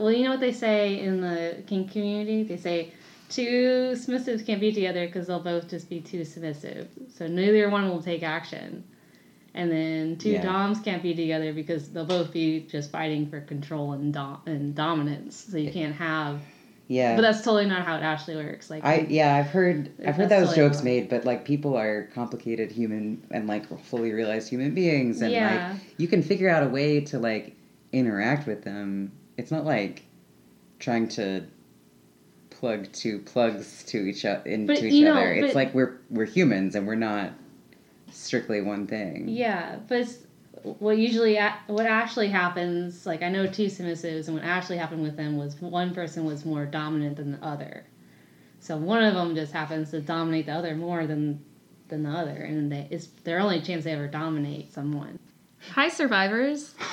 Well, you know what they say in the kink community? They say two submissives can't be together because they'll both just be too submissive. So neither one will take action. And then two Yeah. doms can't be together because they'll both be just fighting for control and dom- and dominance. So you can't have. Yeah. But that's totally not how it actually works. Like I yeah, I've heard I've heard those totally jokes wrong. made, but like people are complicated human and like fully realized human beings, and Yeah. like you can figure out a way to like interact with them. It's not like trying to plug two plugs to each other into But, each you know, other. it's like we're we're humans and we're not strictly one thing. Yeah, but it's, what usually what actually happens, like I know two submissives, and what actually happened with them was one person was more dominant than the other. So one of them just happens to dominate the other more than than the other, and they, it's their only chance they ever dominate someone. Hi, survivors!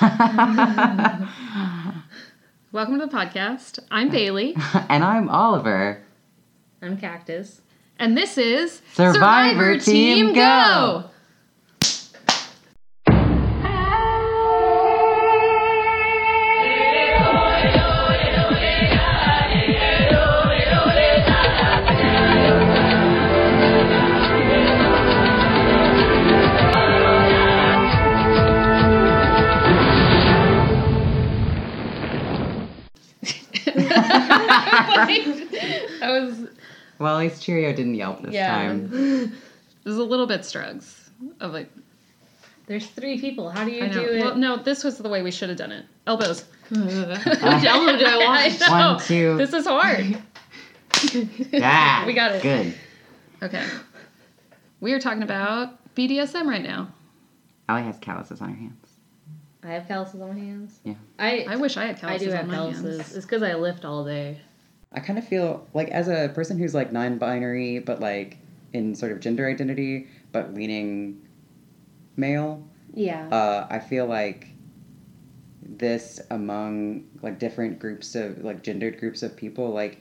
Welcome to the podcast. I'm Bailey. and I'm Oliver. I'm Cactus, and this is Survivor Team Go! that Well, at least Cheerio didn't yelp this yeah. time. It was a little bit strugs of like There's three people. How do you I do know. it? Well, no, this was the way we should have done it. Elbows. Which elbow do I want? I know. One, two. This is hard. Ah, We got it. Good. Okay. We are talking about BDSM right now. Allie has calluses on her hands. I have calluses on my hands. Yeah. I I wish I had calluses. I calluses do have on my calluses. hands. It's because I lift all day. I kind of feel like as a person who's like non-binary, but like in sort of gender identity, but leaning male. Yeah. Uh, I feel like this among like different groups of like gendered groups of people, like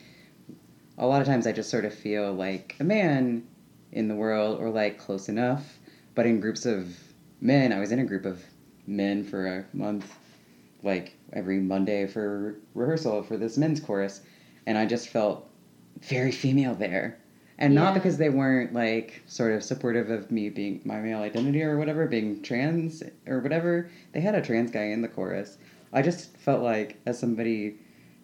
a lot of times I just sort of feel like a man in the world or like close enough. But in groups of men, I was in a group of men for a month, like every Monday for rehearsal for this men's chorus, and I just felt very female there. And not because they weren't like sort of supportive of me being my male identity or whatever, being trans or whatever. They had a trans guy in the chorus. I just felt like as somebody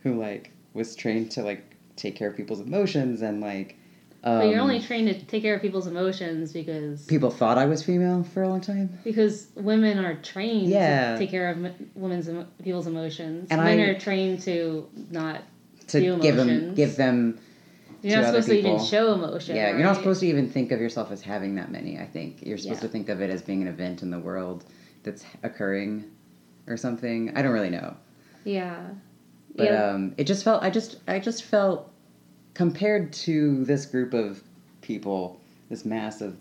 who like was trained to like take care of people's emotions and like um, but you're only trained to take care of people's emotions because people thought I was female for a long time. because women are trained Yeah. to take care of women's people's emotions. And Men I- are trained to not. To give them give them You're not supposed to even people. show emotion. Yeah, you're not supposed to even think of yourself as having that many, I think. You're supposed Yeah. to think of it as being an event in the world that's occurring or something. I don't really know. Yeah. But yeah. um it just felt I just I just felt compared to this group of people, this mass of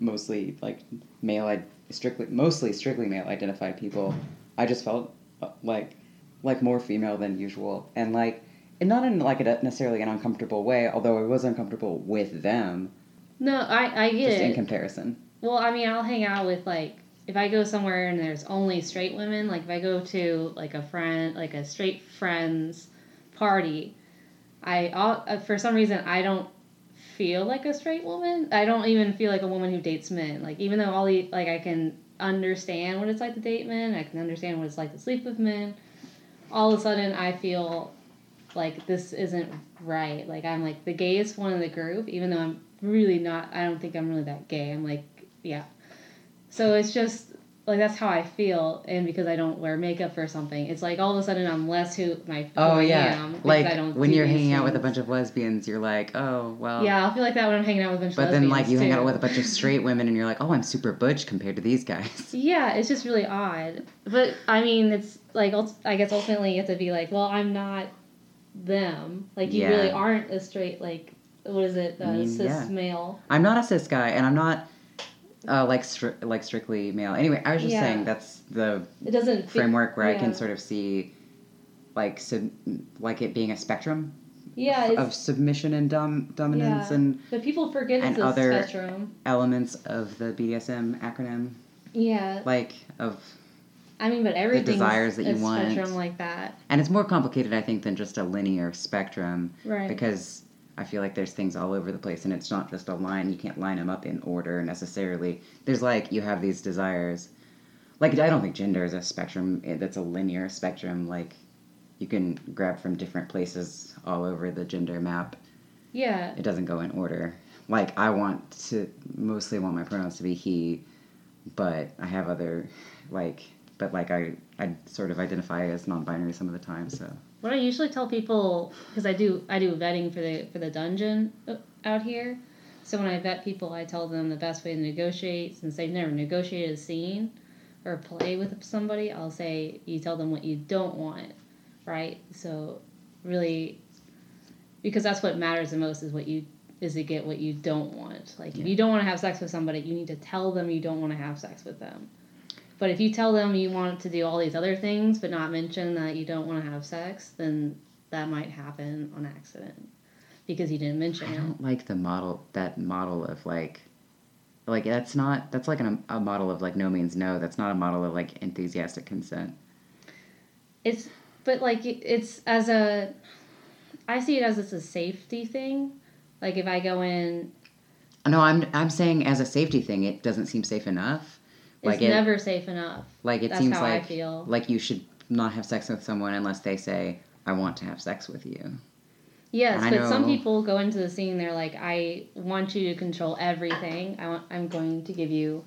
mostly like male i- strictly mostly strictly male identified people, I just felt uh, like like more female than usual and like and not in like a necessarily an uncomfortable way, although I was uncomfortable with them no, I I get just in comparison. Well, I mean, I'll hang out with like if I go somewhere and there's only straight women. Like if I go to like a friend, like a straight friends party, I I'll, uh, for some reason I don't feel like a straight woman. I don't even feel like a woman who dates men. Like even though all the like I can understand what it's like to date men, I can understand what it's like to sleep with men. All of a sudden, I feel like this isn't right. Like I'm like the gayest one in the group, even though I'm really not. I don't think I'm really that gay. I'm like yeah. So it's just like that's how I feel, and because I don't wear makeup or something, it's like all of a sudden I'm less who my who Oh I yeah, am like I don't when you're hanging out with a bunch of lesbians, you're like, oh well. Yeah, I'll feel like that when I'm hanging out with a bunch But of then like you lesbians, hang out with a bunch of straight women, and you're like, oh, I'm super butch compared to these guys. Yeah, it's just really odd. But I mean, it's like I guess ultimately you have to be like, well, I'm not them. Like you Yeah. really aren't a straight like what is it, uh, I mean, cis yeah. male. I'm not a cis guy, and I'm not uh, like stri- like strictly male. Anyway, I was just Yeah. saying that's the It doesn't framework where I can sort of see like sub- like it being a spectrum yeah, of submission and dom- dominance Yeah. and but people forget and it's a other- spectrum. elements of the BDSM acronym, Yeah, like of I mean, but everything's desires that you a want. spectrum like that, And it's more complicated, I think, than just a linear spectrum right? because I feel like there's things all over the place and it's not just a line. You can't line them up in order necessarily. There's like, you have these desires. Like, I don't think gender is a spectrum that's a linear spectrum. Like, you can grab from different places all over the gender map. yeah, It doesn't go in order. Like, I want to mostly want my pronouns to be he, but I have other, like, but like I, I sort of identify as non-binary some of the time. So What I usually tell people, because I do I do vetting for the for the dungeon uh, out here. So when I vet people, I tell them the best way to negotiate, since they've never negotiated a scene or play with somebody. I'll say you tell them what you don't want, right? So really, because that's what matters the most is what you is to get what you don't want. Like if you don't want to have sex with somebody, you need to tell them you don't want to have sex with them. But if you tell them you want to do all these other things but not mention that you don't want to have sex, then that might happen on accident because you didn't mention I it. I don't like the model that model of like like that's not that's like an, a model of like no means no that's not a model of like enthusiastic consent It's but like it's as a I see it as it's a safety thing. Like if I go in, no i'm i'm saying as a safety thing it doesn't seem safe enough it's like it never safe enough. like it That's seems how I feel. like you should not have sex with someone unless they say i want to have sex with you Yes, I but some people go into the scene. They're like, "I want you to control everything. I want. I'm going to give you."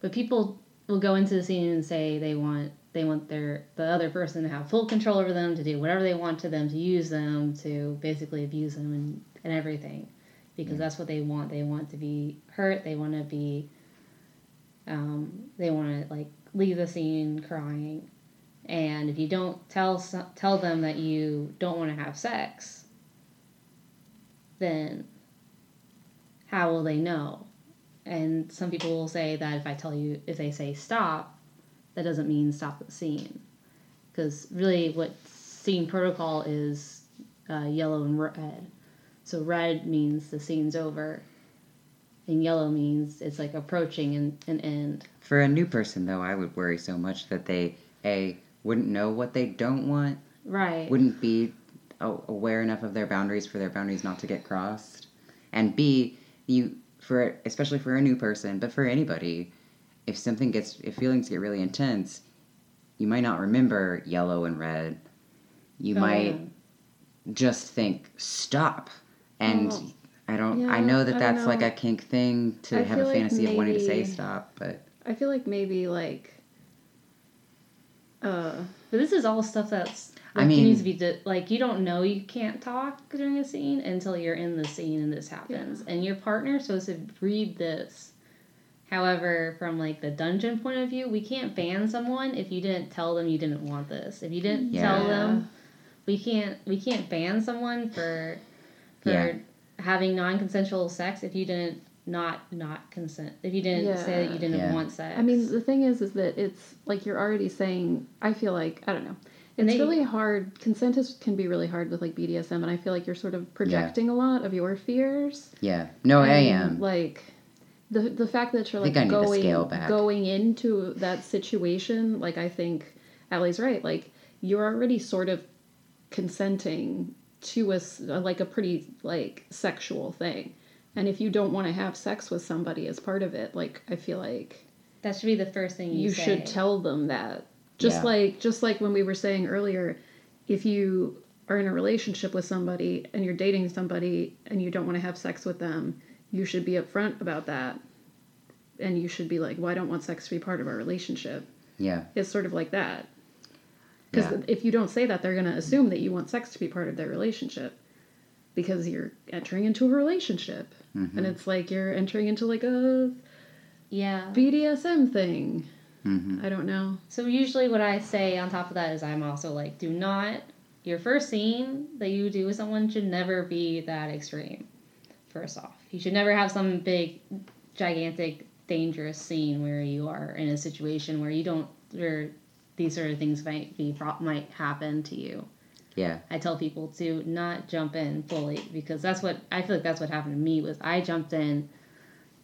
But people will go into the scene and say they want they want their the other person to have full control over them, to do whatever they want to them, to use them, to basically abuse them and, and everything, because Yeah. that's what they want. They want to be hurt. They want to be. Um, they want to like leave the scene crying, and if you don't tell tell them that you don't want to have sex, then how will they know? And some people will say that if I tell you, if they say stop, that doesn't mean stop the scene. Because really, what scene protocol is uh, yellow and red. So red means the scene's over, and yellow means it's like approaching an, an end. for a new person though i would worry so much that they a wouldn't know what they don't want Right. wouldn't be aware enough of their boundaries for their boundaries not to get crossed and b you for especially for a new person but for anybody if something gets if feelings get really intense you might not remember yellow and red you Oh, might yeah. just think stop and i don't i know that don't that's like a kink thing to I have a feel like fantasy of wanting to say stop but I feel like maybe like uh But this is all stuff that's I like, mean- needs to be di- like you don't know you can't talk during a scene until you're in the scene and this happens, and your partner's supposed to read this. However, from like the dungeon point of view, we can't ban someone if you didn't tell them you didn't want this. If you didn't tell them, we can't we can't ban someone for for Yeah. Having non-consensual sex if you didn't not not consent. If you didn't say that you didn't Yeah. want sex. I mean, the thing is, is that it's like you're already saying. I feel like I don't know. It's they- really hard. Consent is, can be really hard with like BDSM, and I feel like you're sort of projecting a lot of your fears. yeah no i am like the the fact that you're like I need to going going into that situation. Like I think Allie's right. Like you're already sort of consenting to a s- like a pretty like sexual thing. And if you don't want to have sex with somebody as part of it, like I feel like that should be the first thing you, you say. should tell them that just Yeah. like just like when we were saying earlier if you are in a relationship with somebody and you're dating somebody and you don't want to have sex with them you should be upfront about that and you should be like well i don't want sex to be part of our relationship yeah it's sort of like that because Yeah. if you don't say that they're going to assume that you want sex to be part of their relationship because you're entering into a relationship Mhm. and it's like you're entering into like a Yeah. bdsm thing hmm i don't know So usually what I say on top of that is I'm also like, do not your first scene that you do with someone should never be that extreme. First off, you should never have some big, gigantic, dangerous scene where you are in a situation where you don't, where these sort of things might be pro- might happen to you. yeah I tell people to not jump in fully because that's what I feel like that's what happened to me was I jumped in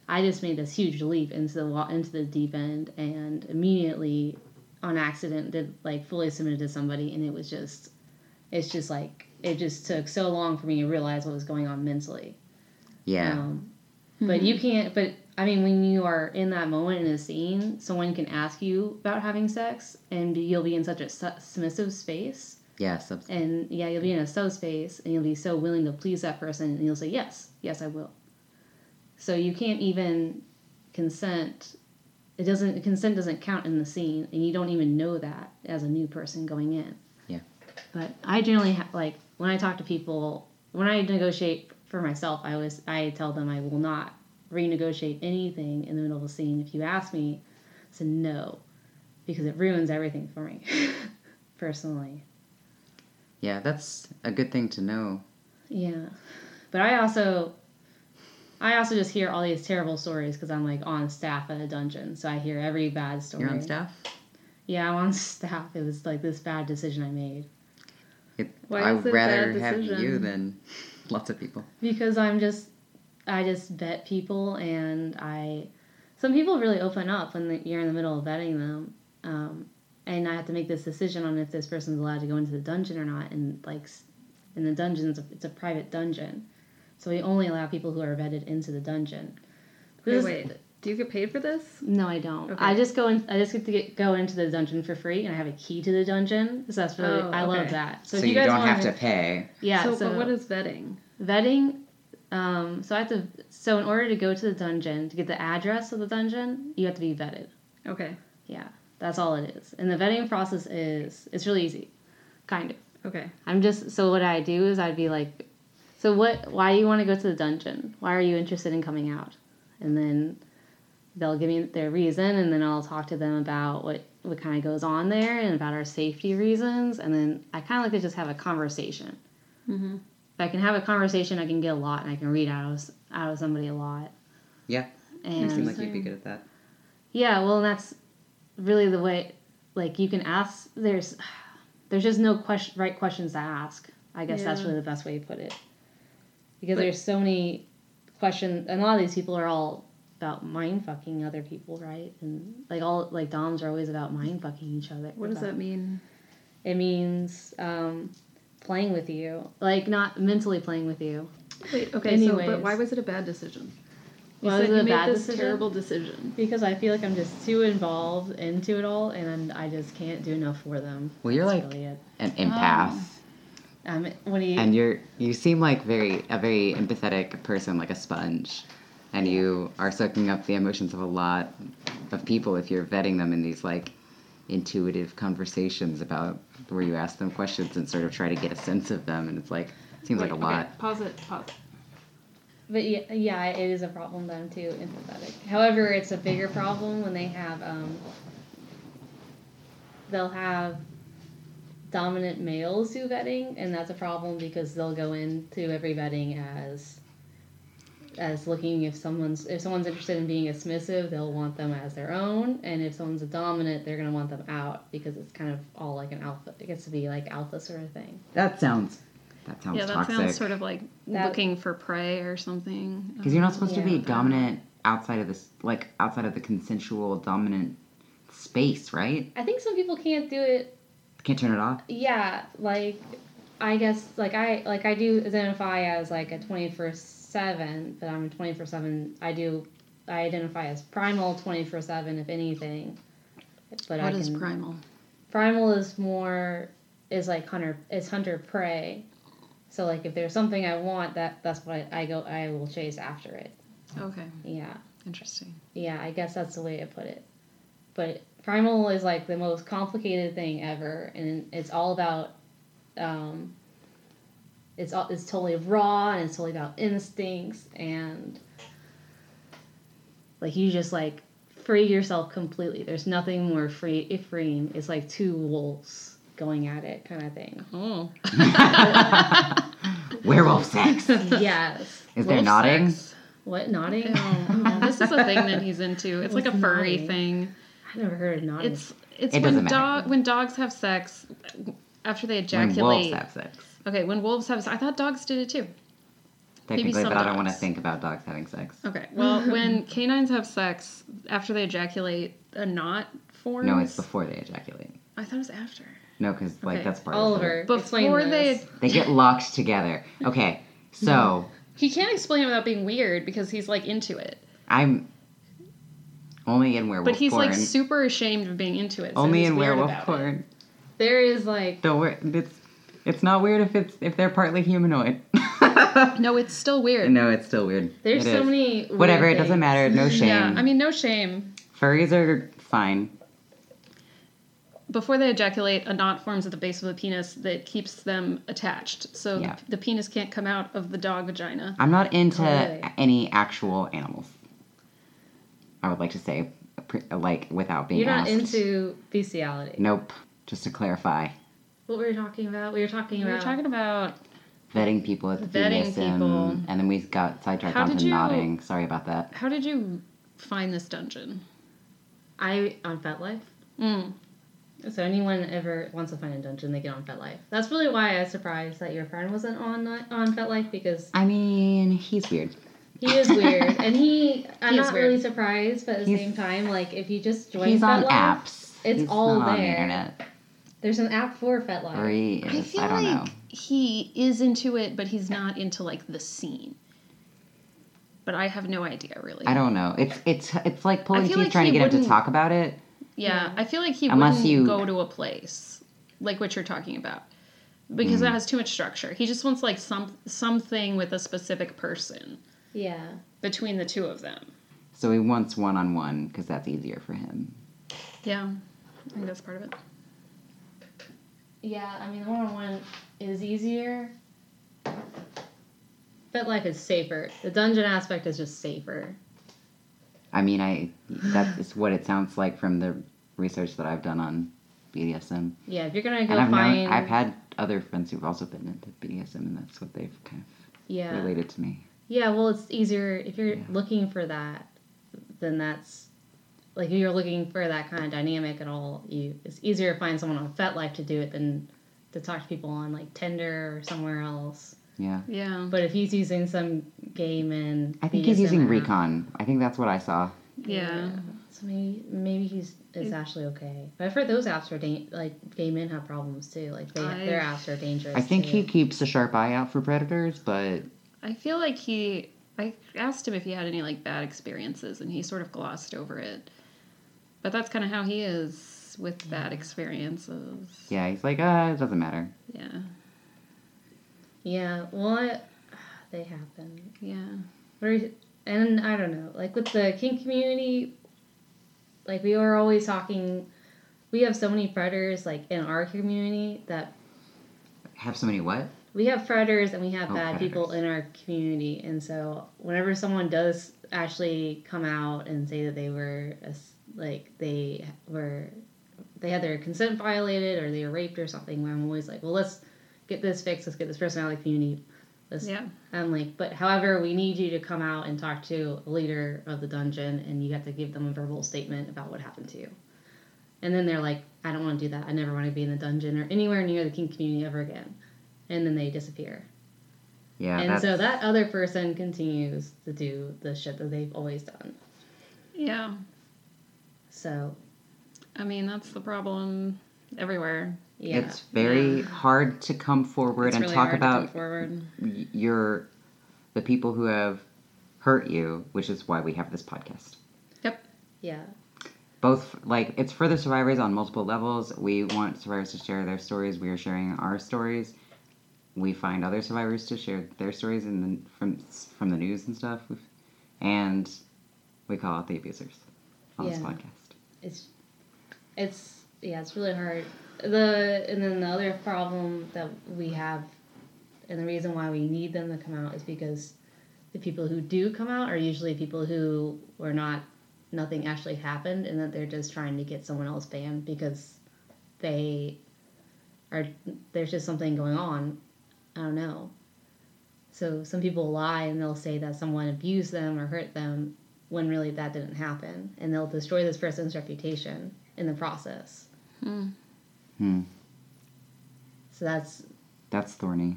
I just made this huge leap into the wa- into the deep end and immediately on accident did like fully submitted to somebody, and it was just, it's just like it just took so long for me to realize what was going on mentally. Yeah. Um, but you can't. But I mean, when you are in that moment in a scene, someone can ask you about having sex, and you'll be in such a su- submissive space, yeah. Subs- and yeah, you'll be in a sub space, and you'll be so willing to please that person, and you'll say yes, yes, I will. So you can't even consent. It doesn't consent doesn't count in the scene, and you don't even know that as a new person going in. Yeah. But I generally ha- like when I talk to people when I negotiate for myself. I always I tell them I will not renegotiate anything in the middle of a scene. If you ask me, say no, because it ruins everything for me, personally. yeah. That's a good thing to know. Yeah, but I also, I also just hear all these terrible stories because I'm like on staff at a dungeon, so I hear every bad story. You're on staff. Yeah, I'm on staff. It was like this bad decision I made It, i'd rather have you than lots of people. because I'm just, I just vet people, and I, some people really open up when you're in the middle of vetting them, um, and I have to make this decision on if this person's allowed to go into the dungeon or not, and like, in the dungeons, it's a private dungeon, so we only allow people who are vetted into the dungeon. Wait, is- wait. Do you get paid for this? No, I don't. Okay. I just go in. I just get to get, go into the dungeon for free, and I have a key to the dungeon. So that's really Oh, I love that. So, if you, guys don't wanna- have to pay. Yeah. So, So, but what is vetting? vetting? Um, so I have to. So in order to go to the dungeon to get the address of the dungeon, you have to be vetted. Okay. Yeah, that's all it is. And the vetting process is it's really easy, kind of. Okay. I'm just so what I do is I'd be like, so what? Why do you want to go to the dungeon? Why are you interested in coming out? And then they'll give me their reason, and then I'll talk to them about what what kind of goes on there and about our safety reasons, and then I kind of like to just have a conversation. Mm-hmm. If I can have a conversation, I can get a lot, and I can read out of out of somebody a lot. Yeah. And You seem like you'd be good at that. yeah, well, and that's really the way. Like you can ask. There's, there's just no question, right questions to ask. I guess that's really the best way to put it. Because But- there's so many questions, and a lot of these people are all about mind fucking other people, right? And like all like doms are always about mind fucking each other. What does that mean? It means um, playing with you, like not mentally playing with you. Wait. Okay. So, but why was it a bad decision? You Why said was it you a bad this decision? terrible decision. Because I feel like I'm just too involved into it all, and I just can't do enough for them. Well, you're That's like really it. an empath, Um, what do you? and you're you seem like very a very empathetic person, like a sponge, and you are soaking up the emotions of a lot of people if you're vetting them in these like intuitive conversations about where you ask them questions and sort of try to get a sense of them, and it's like it seems like a Wait, lot. okay, Pause it. Pause. But yeah, yeah, it is a problem then too, empathetic. However, it's a bigger problem when they have um. They'll have dominant males do vetting, and that's a problem because they'll go into every vetting as as looking if someone's if someone's interested in being a submissive, they'll want them as their own, and if someone's a dominant, they're gonna want them out because it's kind of all like an alpha. It gets to be like alpha sort of thing. That sounds that sounds Yeah, that toxic. sounds sort of like That- looking for prey or something. Because you're not supposed to be dominant outside of this, like outside of the consensual dominant space, right? I think some people can't do it Can't turn it off. yeah like i guess like i like i do identify as like a 24 7 but i'm 24 7 i do i identify as primal 24 7 if anything but What I is can, primal? primal is more is like hunter is hunter prey so like if there's something i want that that's what I, I go i will chase after it Okay, yeah interesting. yeah, I guess that's the way to put it. But primal is like the most complicated thing ever, and it's all about, um, it's all it's totally raw and it's totally about instincts and like you just like free yourself completely. There's nothing more free If freeing. It's like two wolves going at it, kind of thing. Oh, Werewolf sex. yes. Is there Wolf knotting? sex. What knotting? Oh, this is a thing that he's into. It's like a What's furry knotting? thing. I've never heard of knotting. It's it's It when doesn't matter. dog when dogs have sex after they When ejaculate. wolves have sex. Okay, when wolves have sex, I thought dogs did it too. Technically, some but I don't want to think about dogs having sex. Okay, well, when canines have sex after they ejaculate, a knot forms. No, it's before they ejaculate. I thought it was after. No, because like Okay. that's part of Oliver, it. explain Before this. they, They get locked together. Okay, so he can't explain it without being weird because he's like into it. I'm only in werewolf But he's porn. like super ashamed of being into it. So only he's in weird werewolf about it. There is like The wor- it's it's not weird if it's if they're partly humanoid. No, it's still weird. no, it's still weird. there's It so is. many weird Whatever, it doesn't things. matter. No shame. Yeah, I mean, no shame. Furries are fine. Before they ejaculate, a knot forms at the base of the penis that keeps them attached. So Yeah. the penis can't come out of the dog vagina. I'm not into really? any actual animals. I would like to say, pr- like without being You're not asked. into bestiality. Nope. Just to clarify, What were we talking about? We were talking We about were talking about vetting people at the Vetting BDSM, people. and then we got sidetracked How onto you- knotting. Sorry about that. how did you find this dungeon? I on FetLife. Mm. So anyone ever wants to find a dungeon, they get on FetLife. That's really why I was surprised that your friend wasn't on on FetLife because I mean, he's weird. he is weird, and he. I'm He not weird. really surprised, but at the He's- same time, like if you just join he's on apps. it's He's all not on the there. internet. There's an app for FetLife. Or he is. I feel I don't like know. he is into it, but he's not into like the scene. But I have no idea really. I don't know. It's it's it's like pulling feel teeth like trying to he get him to wouldn't- talk about it. Yeah, Yeah. I feel like he Unless wouldn't you- go to a place like what you're talking about because Hmm. that has too much structure. He just wants like some something with a specific person Yeah. between the two of them. So he wants one on one because that's easier for him. Yeah, I think that's part of it. Yeah, I mean, the one on one is easier. FetLife is safer. The dungeon aspect is just safer. I mean, I that's what it sounds like from the research that I've done on BDSM. Yeah, if you're gonna go and I've find. known I've had other friends who've also been into BDSM, and that's what they've kind of yeah. related to me. Yeah, well, it's easier if you're Yeah. looking for that. Then that's like if you're looking for that kind of dynamic at all. You it's easier to find someone on FetLife to do it than to talk to people on like Tinder or somewhere else. Yeah, Yeah, But if he's using some game and I think he's BDSM using app- Recon. I think that's what I saw. yeah. So maybe maybe he's it's It- actually okay. But I've heard those apps are da- like gay men have problems too. Like they their I've- apps are dangerous. I think too. he keeps a sharp eye out for predators, but I feel like he. I asked him if he had any like bad experiences, and he sort of glossed over it. But that's kind of how he is with bad experiences. yeah, he's like, uh, it doesn't matter. Yeah, Yeah, well, I, they happen. yeah. What and I don't know, like with the kink community, like we were always talking. We have so many predators like in our community that Have so many what? we have predators and we have Oh, bad people in our community, and so whenever someone does actually come out and say that they were a s like they were they had their consent violated or they were raped or something, Where I'm always like, well, let's get this fixed. Let's get this person out of the community. Let's Yeah. I'm like, but however, we need you to come out and talk to a leader of the dungeon, and you have to give them a verbal statement about what happened to you. And then they're like, I don't want to do that. I never want to be in the dungeon or anywhere near the kink community ever again. And then they disappear. Yeah, and that's, so that other person continues to do the shit that they've always done. Yeah. So, I mean, that's the problem everywhere. yeah. it's very Yeah. hard to come forward It's and really talk hard to come about forward. your the people who have hurt you, which is why we have this podcast. Yep. Yeah. Both like it's for the survivors on multiple levels. We want survivors to share their stories. We are sharing our stories. We find other survivors to share their stories in the, from from the news and stuff, and we call out the abusers on this podcast. It's it's yeah it's really hard. The and then the other problem that we have and the reason why we need them to come out is because the people who do come out are usually people who were not nothing actually happened and that they're just trying to get someone else banned because they are there's just something going on. I don't know. So some people lie and they'll say that someone abused them or hurt them when really that didn't happen and they'll destroy this person's reputation in the process Hmm. Hmm. so that's That's thorny.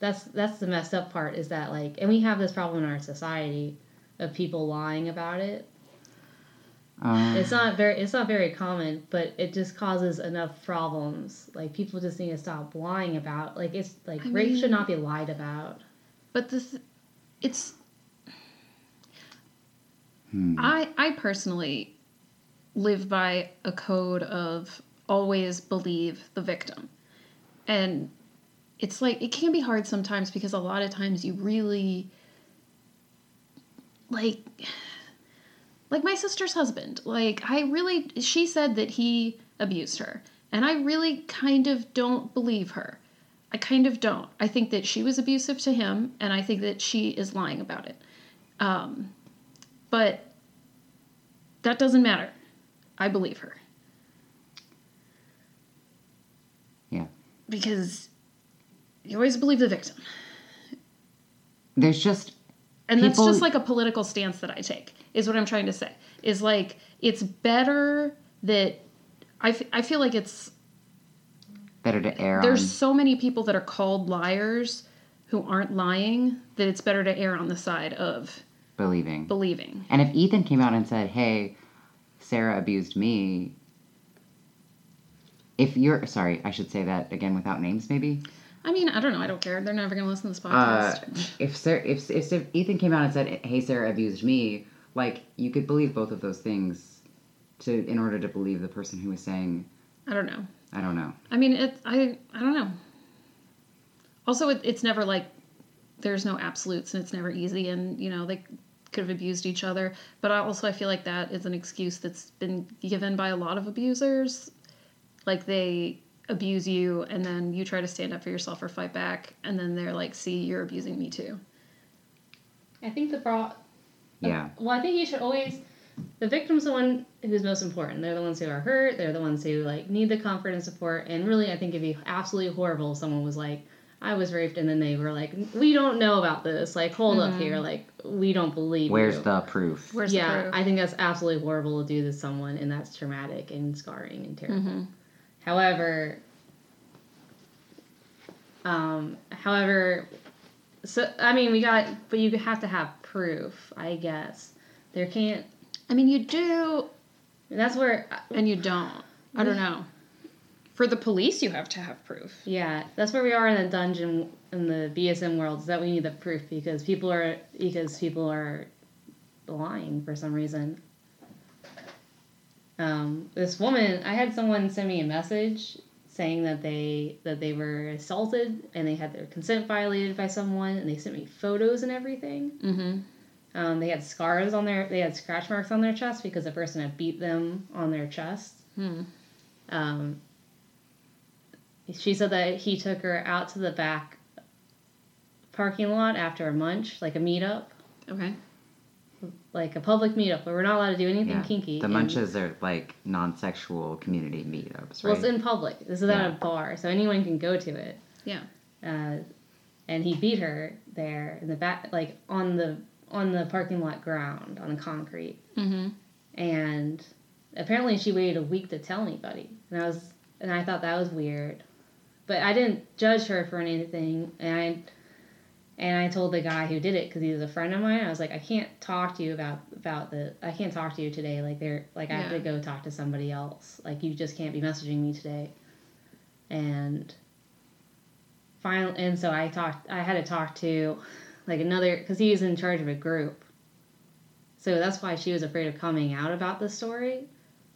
that's that's the messed up part is that like and we have this problem in our society of people lying about it Um, It's not very it's not very common, but it just causes enough problems. Like people just need to stop lying about. Like it's like I rape mean- should not be lied about. But this, it's. Hmm. I I personally live by a code of always believe the victim, and it's like it can be hard sometimes because a lot of times you really like like my sister's husband. Like i really she said that he abused her. And i really kind of don't believe her. I kind of don't. I think that she was abusive to him and i think that she is lying about it. Um, but that doesn't matter i believe her Yeah. because you always believe the victim There's just and that's just like a political stance that I take, is what I'm trying to say. Is like, it's better that I, f- I feel like it's, better to err there's on. so many people that are called liars who aren't lying that it's better to err on the side of believing. believing. And if Ethan came out and said, "Hey, Sarah abused me," if you're sorry, I should say that again without names, maybe. I mean, I don't know. I don't care. They're never going to listen to this Uh, podcast. if Sarah, if, if if Ethan came out and said, "Hey, Sarah abused me," like you could believe both of those things to in order to believe the person who was saying, I don't know. "I don't know." I mean, it. I. I don't know. Also, it, it's never like there's no absolutes, and it's never easy, and you know they could have abused each other. But I also I feel like that is an excuse that's been given by a lot of abusers. Like they abuse you, and then you try to stand up for yourself or fight back, and then they're like, "See, you're abusing me too." I think the pro. Yeah. Uh, well, I think you should always. The victim's the one who's most important. They're the ones who are hurt. They're the ones who like need the comfort and support. And really, I think it'd be absolutely horrible if someone was like, "I was raped," and then they were like, "We don't know about this. Like, hold up here. Like, we don't believe." Where's you. the proof? Where's the yeah, proof? I think that's absolutely horrible to do to someone, and that's traumatic and scarring and terrible. Mhm. However, um, however, so I mean, we got, but you have to have proof, I guess. There can't. I mean, you do, That's where, and you don't. I don't know. For the police, you have to have proof. yeah, that's where we are in the dungeon in the BSM world. Is that we need the proof because people are because people are lying for some reason. Um, this woman, I had someone send me a message saying that they that they were assaulted and they had their consent violated by someone, and they sent me photos and everything. Mm-hmm. Um, they had scars on their, they had scratch marks on their chest because the person had beat them on their chest. Hmm. Um, she said that he took her out to the back parking lot after a munch, like a meetup, Okay. like a public meetup but we're not allowed to do anything Yeah. kinky. The and- munches are like non-sexual community meetups, Well, it's in public. This is at a bar, so anyone can go to it. Yeah. Uh, and he beat her there in the back, like on the on the parking lot ground on the concrete. Mm-hmm. and apparently she waited a week to tell anybody and i was and i thought that was weird but i didn't judge her for anything and i and i told the guy who did it because he was a friend of mine i was like i can't talk to you about about the i can't talk to you today like they're like i have to go talk to somebody else like you just can't be messaging me today. And finally and so i talked i had to talk to like another because he was in charge of a group. So that's why she was afraid of coming out about the story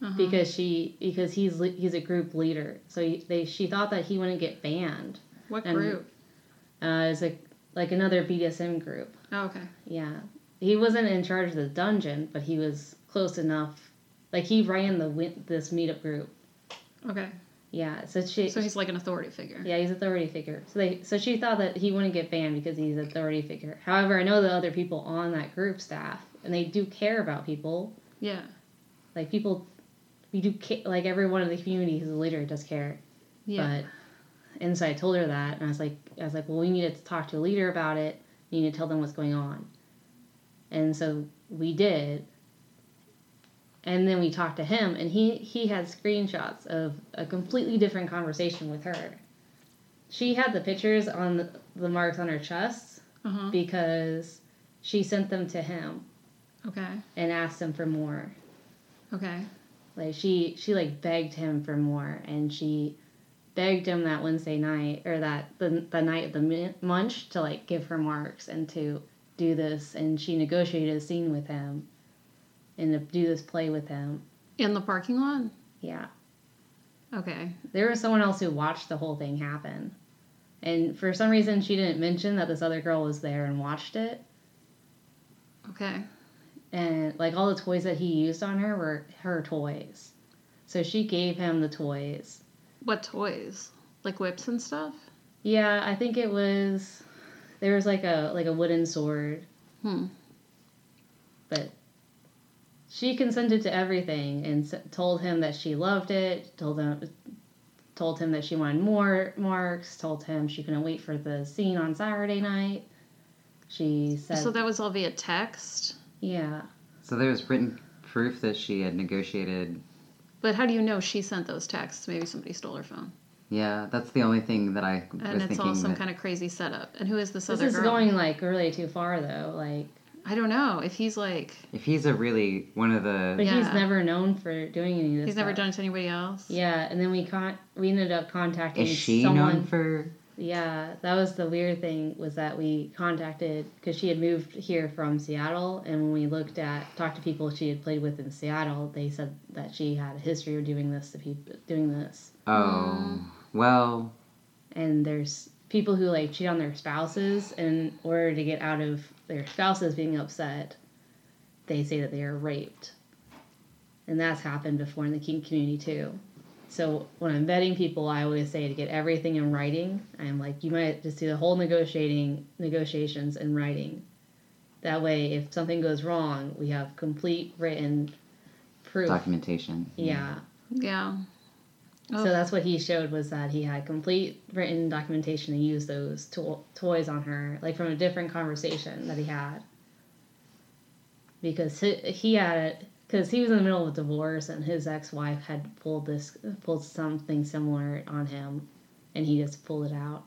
Uh-huh. because she because he's he's a group leader. So he, they she thought that he wouldn't get banned. what and- group? Uh, it's like like another BDSM group. Oh, okay. Yeah, he wasn't in charge of the dungeon, but he was close enough. Like he ran the this meetup group. Okay. Yeah, so she So he's like an authority figure. yeah he's an authority figure. So they so she thought that he wouldn't get banned because he's an authority figure. However, I know the other people on that group staff and they do care about people. Yeah. Like people, we do like everyone in the community who's a leader does care. Yeah. But and so I told her that, and I was like, I was like, well, we need to talk to a leader about it. You need to tell them what's going on. And so we did. And then we talked to him, and he he had screenshots of a completely different conversation with her. She had the pictures on the, the marks on her chest uh-huh. because she sent them to him Okay. and asked him for more. Okay. Like she she like begged him for more, and she begged him that Wednesday night or that the the night of the munch to like give her marks and to do this, and she negotiated a scene with him, and to do this play with him. In the parking lot? Yeah, Okay. there was someone else who watched the whole thing happen, and for some reason she didn't mention that this other girl was there and watched it. Okay. And like all the toys that he used on her were her toys. So she gave him the toys. What toys? Like whips and stuff? Yeah, I think it was there was like a like a wooden sword, Hmm. but she consented to everything and told him that she loved it. Told him told him that she wanted more marks. Told him she couldn't wait for the scene on Saturday night. She said, So that was all via text? "Yeah, So there was written proof that she had negotiated. But how do you know she sent those texts? Maybe somebody stole her phone. Yeah, that's the only thing that I was And it's thinking. all some that- kind of crazy setup. And who is this, this other is girl? going like really too far though. Like, I don't know. If he's like, if he's a really one of but the Yeah. he's never known for doing any of this. he's never done it to anybody else? Yeah, and then we con- we ended up contacting is she someone. known for? Yeah, that was the weird thing was that we contacted because she had moved here from Seattle, and when we looked at talked to people she had played with in Seattle, they said that she had a history of doing this to people, doing this, Oh, well, and there's people who like cheat on their spouses in order to get out of their spouses being upset. They say that they are raped, and that's happened before in the kink community too. So when I'm vetting people, I always say to get everything in writing. I'm like, you might just do the whole negotiating negotiations in writing. That way, if something goes wrong, we have complete written proof. documentation. Yeah. Yeah. Oh. So that's what he showed was that he had complete written documentation to used those to- toys on her, like from a different conversation that he had. Because he, he had it, because he was in the middle of a divorce and his ex-wife had pulled this, pulled something similar on him, and he just pulled it out.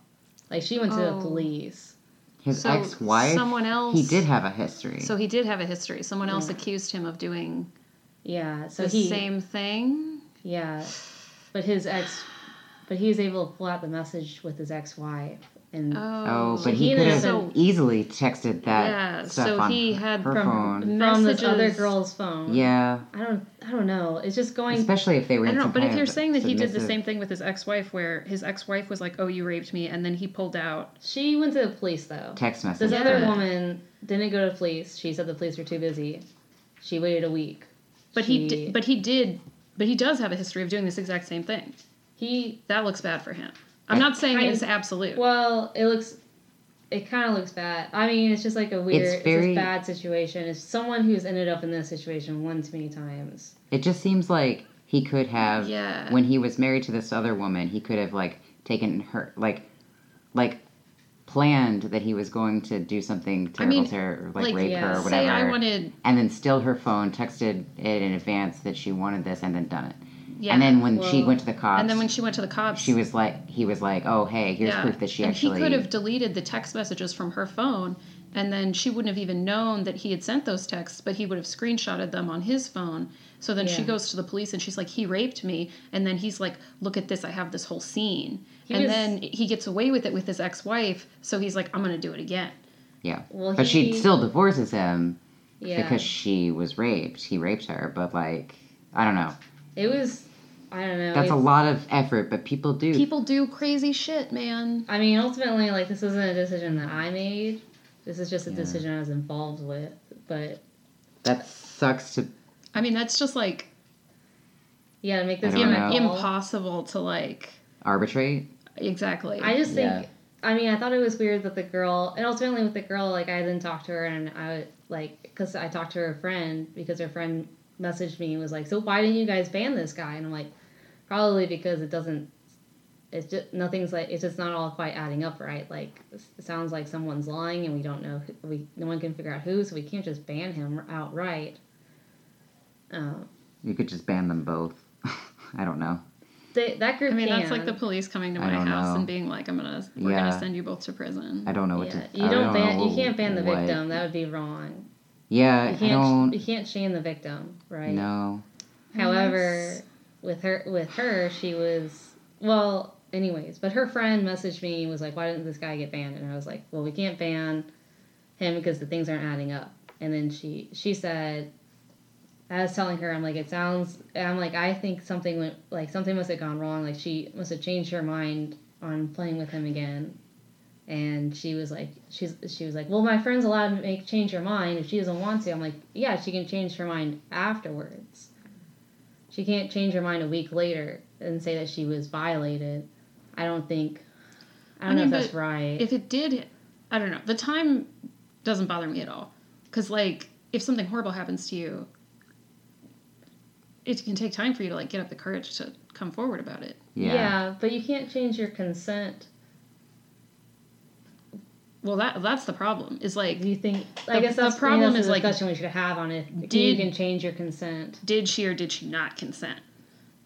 Like she went to the Oh. police. His So ex-wife. someone else- He did have a history. So he did have a history. Someone else Yeah. accused him of doing Yeah, so the he same thing. Yeah, but his ex, but he was able to pull out the message with his ex-wife, and oh, Oh, but he he could have up in- easily texted that Yeah, stuff so on he had her from phone. from this other girl's phone. Yeah, I don't, I don't know. It's just going. especially if they were. I don't know, but if you're saying that he did the same thing with his ex-wife, where his ex-wife was like, "Oh, you raped me," and then he pulled out. She went to the police though. text message. This other woman didn't go to the police. She said the police were too busy. She waited a week. But he, She- did, but he did, but he does have a history of doing this exact same thing. He That looks bad for him. I'm not saying Kind- it's absolute. well, it looks. It kind of looks bad. I mean, it's just like a weird, it's, very- a bad situation. It's someone who's ended up in this situation one too many times. It just seems like he could have. Yeah. When he was married to this other woman, he could have like taken her like, like, planned that he was going to do something terrible mean, to her, or like, like, rape yeah, her or whatever. Say I wanted, and then steal her phone, texted it in advance that she wanted this, and then done it. Yeah. and then when she went to the cops, and then when she went to the cops, she was like, he was like, oh hey, here's yeah. proof that she and actually. he could have deleted the text messages from her phone, and then she wouldn't have even known that he had sent those texts, but he would have screenshotted them on his phone. So then she goes to the police and she's like, he raped me, and then he's like, look at this, I have this whole scene, He and was- then he gets away with it with his ex-wife, so he's like, I'm gonna do it again. Yeah. Well, but she still divorces him Yeah, because she was raped. He raped her, but like, I don't know. it was. I don't know. That's a lot of effort, but people do. People do crazy shit, man. I mean, ultimately, like this isn't a decision that I made. This is just a Yeah. decision I was involved with. But that sucks to. I mean, that's just like yeah, to make this I don't kind know. of call- impossible to like arbitrate. exactly. I just think. Yeah. I mean, I thought it was weird that the girl, and ultimately with the girl, like I then talked to her, and I like because I talked to her friend because her friend messaged me and was like, "So why didn't you guys ban this guy?" And I'm like, probably because it doesn't. It's just nothing's like it's just not all quite adding up right. Like it sounds like someone's lying, and we don't know. Who, we no one can figure out who, so we can't just ban him outright. Um, You could just ban them both. I don't know. they, that group. I mean, can. that's like the police coming to my house know. and being like, "I'm gonna, we're Yeah. gonna send you both to prison." I don't know what yeah, to. you I don't ban. know You can't ban the what- victim. That would be wrong. Yeah, You can't. don't. You can't shame the victim, right? No. However, with her with her, she was well. Anyways, but her friend messaged me and was like, "Why didn't this guy get banned?" And I was like, "Well, we can't ban him because the things aren't adding up." And then she she said, I was telling her, I'm like, it sounds. I'm like, I think something went like something must have gone wrong. Like she must have changed her mind on playing with him again. And she was like, she's she was like, well, my friend's allowed to make change her mind if she doesn't want to. I'm like, yeah, she can change her mind afterwards. She can't change her mind a week later and say that she was violated. I don't think. I don't I mean, know if that's right. If it did, I don't know. The time doesn't bother me at all. Because, like, if something horrible happens to you, it can take time for you to, like, get up the courage to come forward about it. yeah, yeah, but you can't change your consent. Well, that that's the problem. Is like, Do you think? I The- guess the that's problem that's is, the like, discussion we should have on it. you did- can change your consent. did she or did she not consent?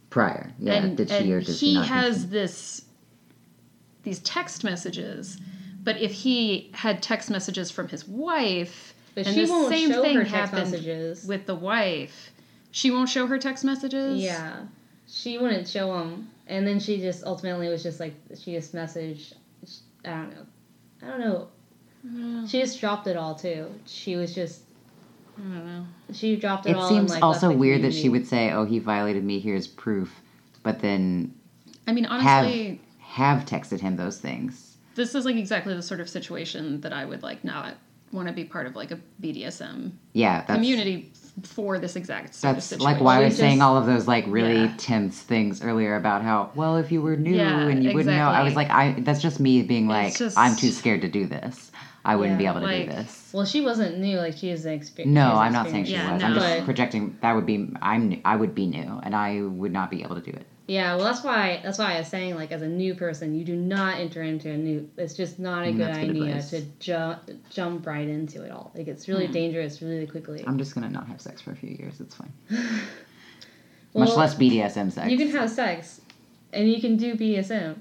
Prior. Yeah. and, did and she or did she not? He has consent? this these text messages, but if he had text messages from his wife, But and she the won't same show thing her text happened messages. with the wife, she won't show her text messages. Yeah, she wouldn't show them, and then she just ultimately was just like she just messaged. I don't know. I don't know. She just dropped it all too. She was just I don't know. she dropped it, It all. seems and, like, also left the weird that she would say, "Oh, he violated me. Here's proof," but then I mean, honestly, have have texted him those things. this is like exactly the sort of situation that I would like not want to be part of like a BDSM Yeah, that's community f- for this exact sort of That's situation. like why I We was saying all of those like really Yeah. tense things earlier about how well if you were new Yeah, and you wouldn't know. I was like, I that's just me being like, just- I'm too scared to do this. I wouldn't be able to like- do this. Well, she wasn't new. Like she is an experience. No, I'm not saying she Yeah, was. I'm just But- projecting that would be I'm new- I would be new and I would not be able to do it. Yeah, well, that's why that's why I was saying like as a new person, you do not enter into a new. It's just not a Mm, good good idea advice. to jump jump right into it all. Like it's really Hmm. dangerous really quickly. I'm just gonna not have sex for a few years. It's fine. Well, Much less BDSM sex. You can have sex, and you can do BDSM.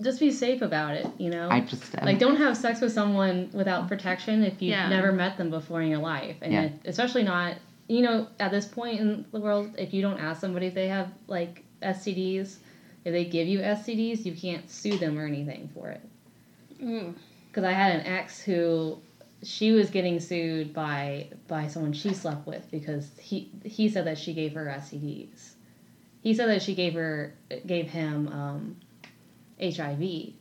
Just be safe about it. You know. I just um, like don't have sex with someone without protection if you've Yeah. never met them before in your life, and Yeah. especially not. You know, at this point in the world, if you don't ask somebody if they have like STDs, if they give you STDs, you can't sue them or anything for it. Mm. because I had an ex who she was getting sued by by someone she slept with because he he said that she gave her STDs. He said that she gave her gave him um, HIV.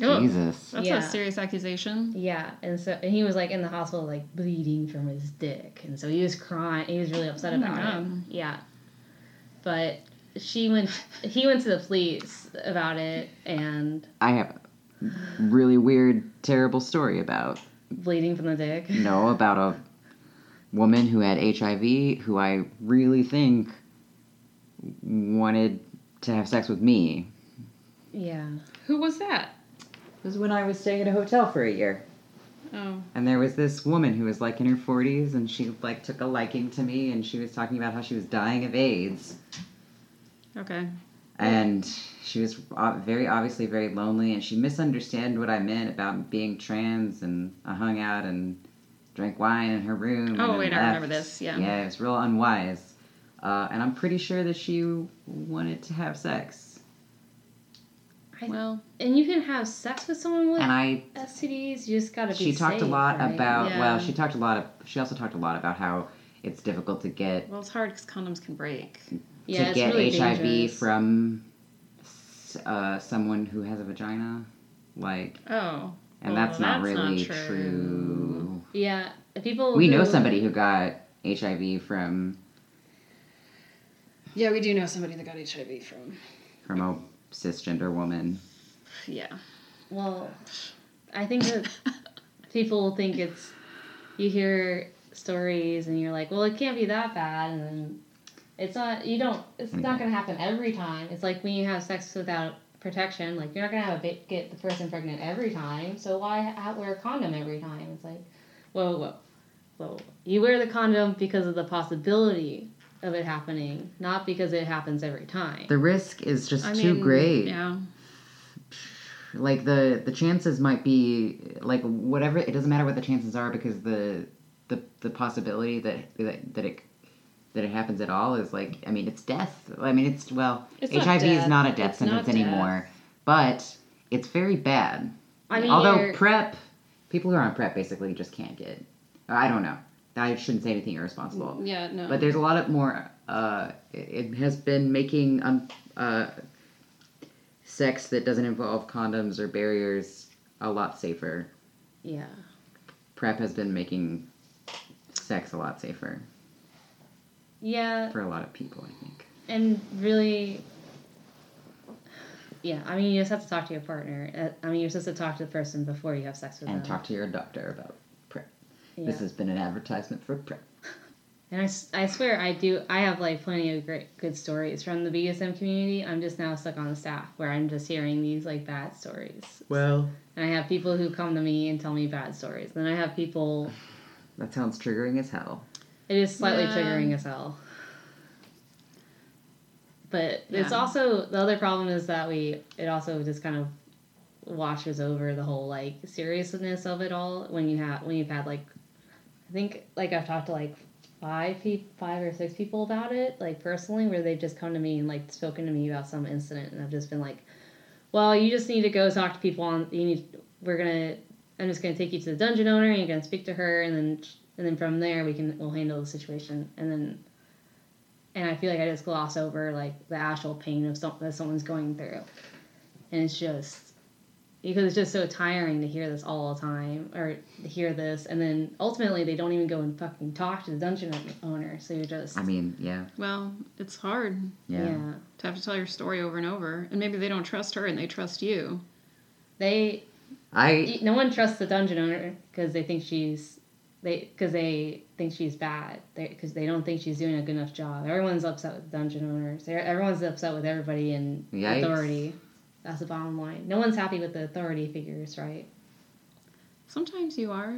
Oh, Jesus. that's Yeah. a serious accusation. Yeah, and so and he was like in the hospital like bleeding from his dick, and so he was crying. He was really upset Oh about it. God. Yeah, but she went. He went to the police about it and I have a really weird, terrible story about bleeding from the dick. no about a woman who had HIV who I really think wanted to have sex with me. Yeah. Who was that? It was when I was staying at a hotel for a year. Oh, And there was this woman who was like in her 40s and she like took a liking to me and she was talking about how she was dying of AIDS. Okay. And she was very obviously very lonely and she misunderstood what I meant about being trans and I hung out and drank wine in her room. Oh, wait, then I remember this, yeah. Yeah, it was real unwise. Uh, and I'm pretty sure that she wanted to have sex. Well, And you can have sex with someone with And I STDs. You just gotta be. she talked a lot right? about Yeah. well she talked a lot of she also talked a lot about how it's difficult to get well, it's hard because condoms can break. Yeah, to get really HIV dangerous. from uh, someone who has a vagina like Oh, and Well, that's not that's not really true. true. Yeah, people. We know somebody who got HIV from yeah, we do know somebody that got HIV from. from a cisgender woman. Yeah. Well, I think that people think it's. You hear stories and you're like, well, it can't be that bad, and then it's not. You don't. It's not gonna happen every time. It's like when you have sex without protection. Like you're not gonna have a get the person pregnant every time. So why ha- wear a condom every time? It's like, whoa, whoa, whoa. You wear the condom because of the possibility of it happening, not because it happens every time. The risk is just I too mean, great. Yeah. Like the the chances might be like whatever. It doesn't matter what the chances are because the the the possibility that that, that it that it happens at all is like I mean it's death. I mean it's well It's not HIV is not a death It's sentence anymore, but it's very bad. I mean, Although you're- PrEP, people who are on PrEP basically just can't get. I don't know. I shouldn't say anything irresponsible. Yeah, no. But there's a lot of more. Uh, it it has been making um, uh, sex that doesn't involve condoms or barriers a lot safer. yeah. PrEP has been making sex a lot safer Yeah, for a lot of people. I think. and really, yeah. I mean, you just have to talk to your partner. Uh, I mean, you're supposed to talk to the person before you have sex with And them. And talk to your doctor about PrEP. Yeah. This has been an advertisement for PrEP. And I, I swear I do. I have like plenty of great good stories from the BDSM community. I'm just now stuck on the staff where I'm just hearing these like bad stories. Well, And I have people who come to me and tell me bad stories. Then I have people. that sounds triggering as hell. It is slightly Yeah. triggering as hell. But it's also the other problem is that we it also just kind of washes over the whole like seriousness of it all when you have when you've had like I think like I've talked to like five pe- five or six people about it like personally where they've just come to me and like spoken to me about some incident and I've just been like well you just need to go talk to people on you need we're gonna I'm just gonna take you to the dungeon owner and you're gonna speak to her and then and then from there we can we'll handle the situation. And then and I feel like I just gloss over like the actual pain of some, that someone's going through. And it's just because it's just so tiring to hear this all the time or to hear this. And then ultimately they don't even go and fucking talk to the dungeon owner. So you're just I mean, yeah, well, it's hard. Yeah. yeah. to have to tell your story over and over, and maybe they don't trust her and they trust you. they I no one trusts the dungeon owner because they think she's they because they think she's bad because they, don't think she's doing a good enough job everyone's upset with dungeon owners They're- everyone's upset with everybody in Yikes. authority that's the bottom line no one's happy with the authority figures right Sometimes you are.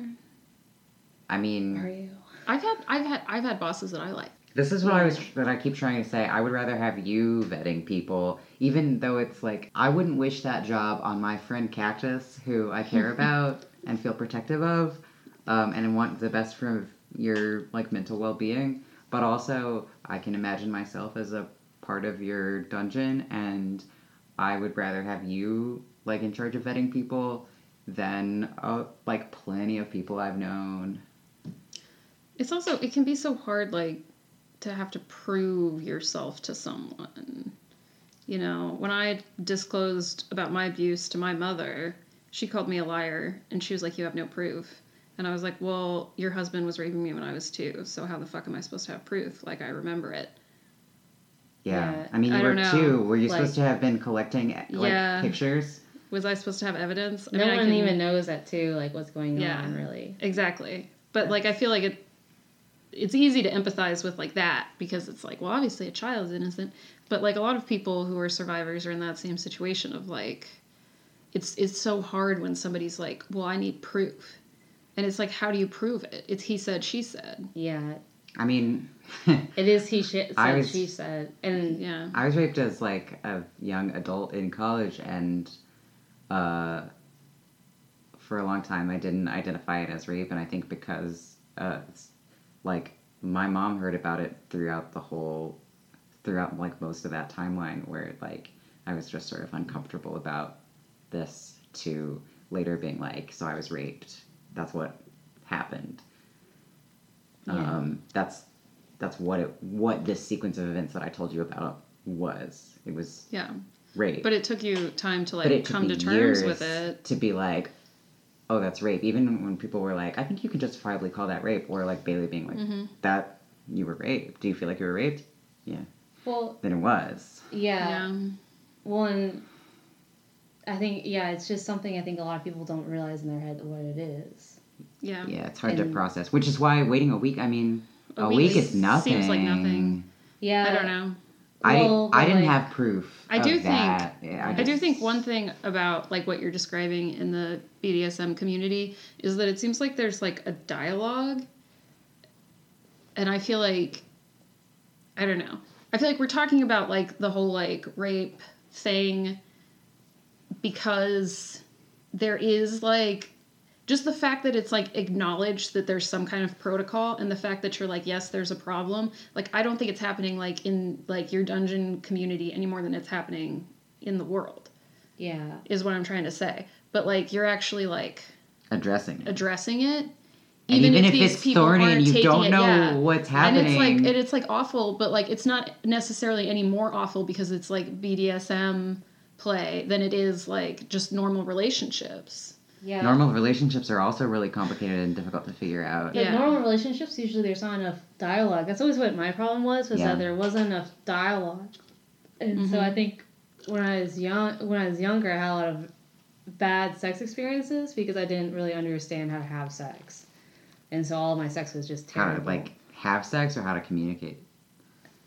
I mean, are you I've had I've had I've had bosses that I like. This is what I was that I keep trying to say. I would rather have you vetting people, even though it's like I wouldn't wish that job on my friend Cactus, who I care about and feel protective of, um, and I want the best for your like mental well being. But also, I can imagine myself as a part of your dungeon, and I would rather have you like in charge of vetting people than uh, like plenty of people I've known. It's also it can be so hard like to have to prove yourself to someone. You know, when I disclosed about my abuse to my mother, she called me a liar and she was like, "You have no proof." And I was like, "Well, your husband was raping me when I was 2, so how the fuck am I supposed to have proof? Like I remember it." Yeah. Yeah, I mean, you I were don't know. two. Were you Like- supposed to have been collecting like Yeah. pictures? Was I supposed to have evidence? I no mean, I one can- even knows that too like what's going Yeah. on really Exactly. But like I feel like it it's easy to empathize with like that because it's like, well, obviously a child is innocent, but like a lot of people who are survivors are in that same situation of like it's it's so hard when somebody's like, "Well, I need proof." And it's like, how do you prove it? It's he said, she said. yeah I mean, it is he sh- said was- she said and Yeah. I was raped as like a young adult in college, and uh, for a long time I didn't identify it as rape, and I think because uh, it's, like my mom heard about it throughout the whole, throughout like most of that timeline where like I was just sort of uncomfortable about this to later being like, so I was raped. That's what happened. Yeah. Um, that's that's what it what this sequence of events that I told you about was. It was Yeah. rape. But it took you time to like come to terms with it. to be like, oh, that's rape. Even when people were like, I think you can justifiably call that rape, or like Bailey being like, Mhm. that you were raped. Do you feel like you were raped? Yeah. well Then it was. yeah Yeah. Well, and I think yeah, it's just something I think a lot of people don't realize in their head what it is. Yeah. Yeah, it's hard to process. Which is why waiting a week. I mean, A a, week week, is nothing. It seems like nothing. Yeah, I don't know. I Well, I didn't like- have proof. I of do think- that. Yeah, I do just- think one thing about like what you're describing in the BDSM community is that it seems like there's like a dialogue and I feel like I don't know. I feel like we're talking about like the whole like rape thing because there is like just the fact that it's like acknowledged that there's some kind of protocol and the fact that you're like yes there's a problem like i don't think it's happening like in like your dungeon community any more than it's happening in the world Yeah. is what i'm trying to say but like you're actually like Addressing it. addressing it And even if these it's people thorny and aren't you don't it, know yeah. what's and it's like and it's like awful but like it's not necessarily any more awful because it's like bdsm play than it is like just normal relationships Yeah. Normal relationships are also really complicated and difficult to figure out. But Yeah. normal relationships usually there's not enough dialogue. That's always what my problem was was Yeah. that there wasn't enough dialogue. And so Mhm. I think when I was young when I was younger I had a lot of bad sex experiences because I didn't really understand how to have sex. And so all of my sex was just How terrible. to like have sex or how to communicate.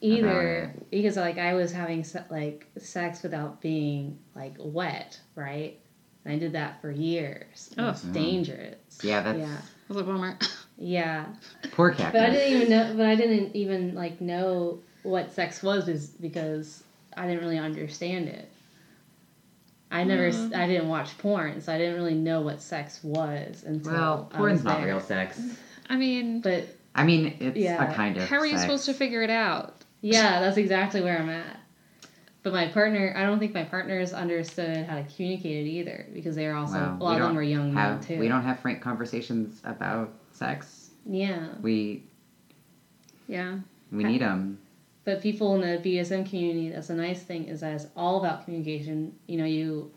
Either because like I was having like sex without being like wet, right? And I did that for years. Oh. It's dangerous. Yeah, that's Yeah. was a bummer Yeah. poor cat. But I didn't even know. But I didn't even like know what sex was, is because I didn't really understand it. I never. s Mm. I didn't watch porn, so I didn't really know what sex was until. Well, porn's not real sex. i mean But I mean, it's Yeah. a kind of. how are you sex. supposed to figure it out yeah, that's exactly where I'm at. But my partner, I don't think my partners understood how to communicate it either, because they were also Well, a lot we of them were young men have, too. We don't have frank conversations about sex. Yeah, We yeah we need them. but people in the BDSM community, that's a nice thing, is that it's all about communication. You know, you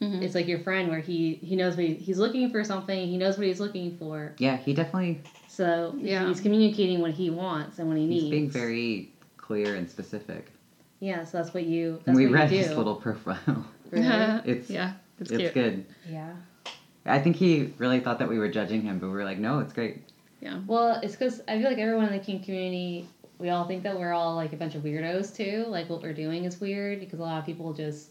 Mhm. it's like your friend where he he knows what he, he's looking for something he knows what he's looking for Yeah, he definitely. so Yeah. he's communicating what he wants and what he needs He's being very clear and specific. yeah so that's what you that's we what read you do his little profile. Really? It's yeah it's, it's cute good. yeah I think he really thought that we were judging him, but we were like, no, it's great. yeah well it's because i feel like everyone in the kink community we all think that we're all like a bunch of weirdos too like what we're doing is weird because a lot of people just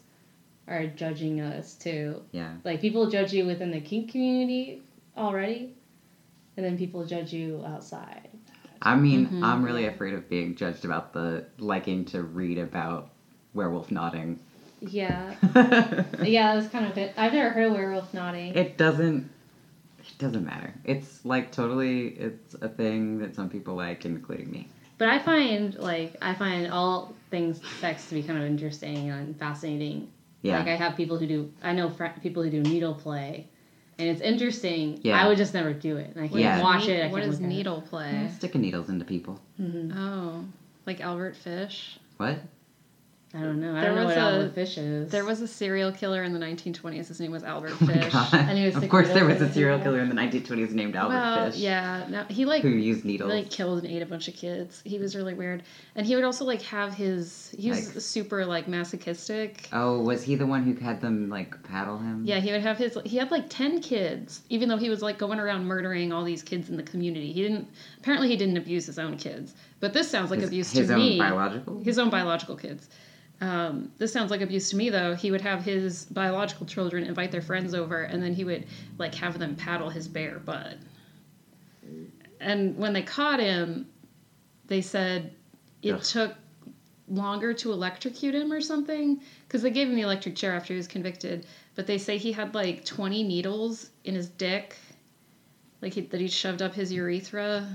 are judging us too Yeah. like people judge you within the kink community already and then people judge you outside I mean, Mhm. I'm really afraid of being judged about the liking to read about werewolf knotting. yeah it Yeah, that's kind of it. I've never heard of werewolf knotting. It doesn't. It doesn't matter. It's like totally. It's a thing that some people like, including me. But I find like I find all things sex to be kind of interesting and fascinating. Yeah. Like I have people who do. I know fr- people who do needle play, and it's interesting. Yeah. I would just never do it. And I can't Yeah. watch it. I what can't is look at it. needle play Sticking needles into people. Mhm. oh like albert fish What? I don't know. I There don't know was what a- fish is. there was a serial killer in the 1920s his name was albert Oh my fish God. And he was of course, there was a serial killer in the 1920s named Albert well, Fish yeah. No, he like who used needles. like killed and ate a bunch of kids. He was really weird, and he would also like have his. He was Like- super like masochistic. oh, was he the one who had them like paddle him? Yeah, he would have his. He had like ten kids, even though he was like going around murdering all these kids in the community. He didn't. Apparently, he didn't abuse his own kids, but this sounds like his, abuse his to me. His own biological. his own biological kids. Um, this sounds like abuse to me, though. He would have his biological children invite their friends over, and then he would like have them paddle his bare butt. And when they caught him, they said it Ugh. took longer to electrocute him or something because they gave him the electric chair after he was convicted. But they say he had like twenty needles in his dick, like he, that he shoved up his urethra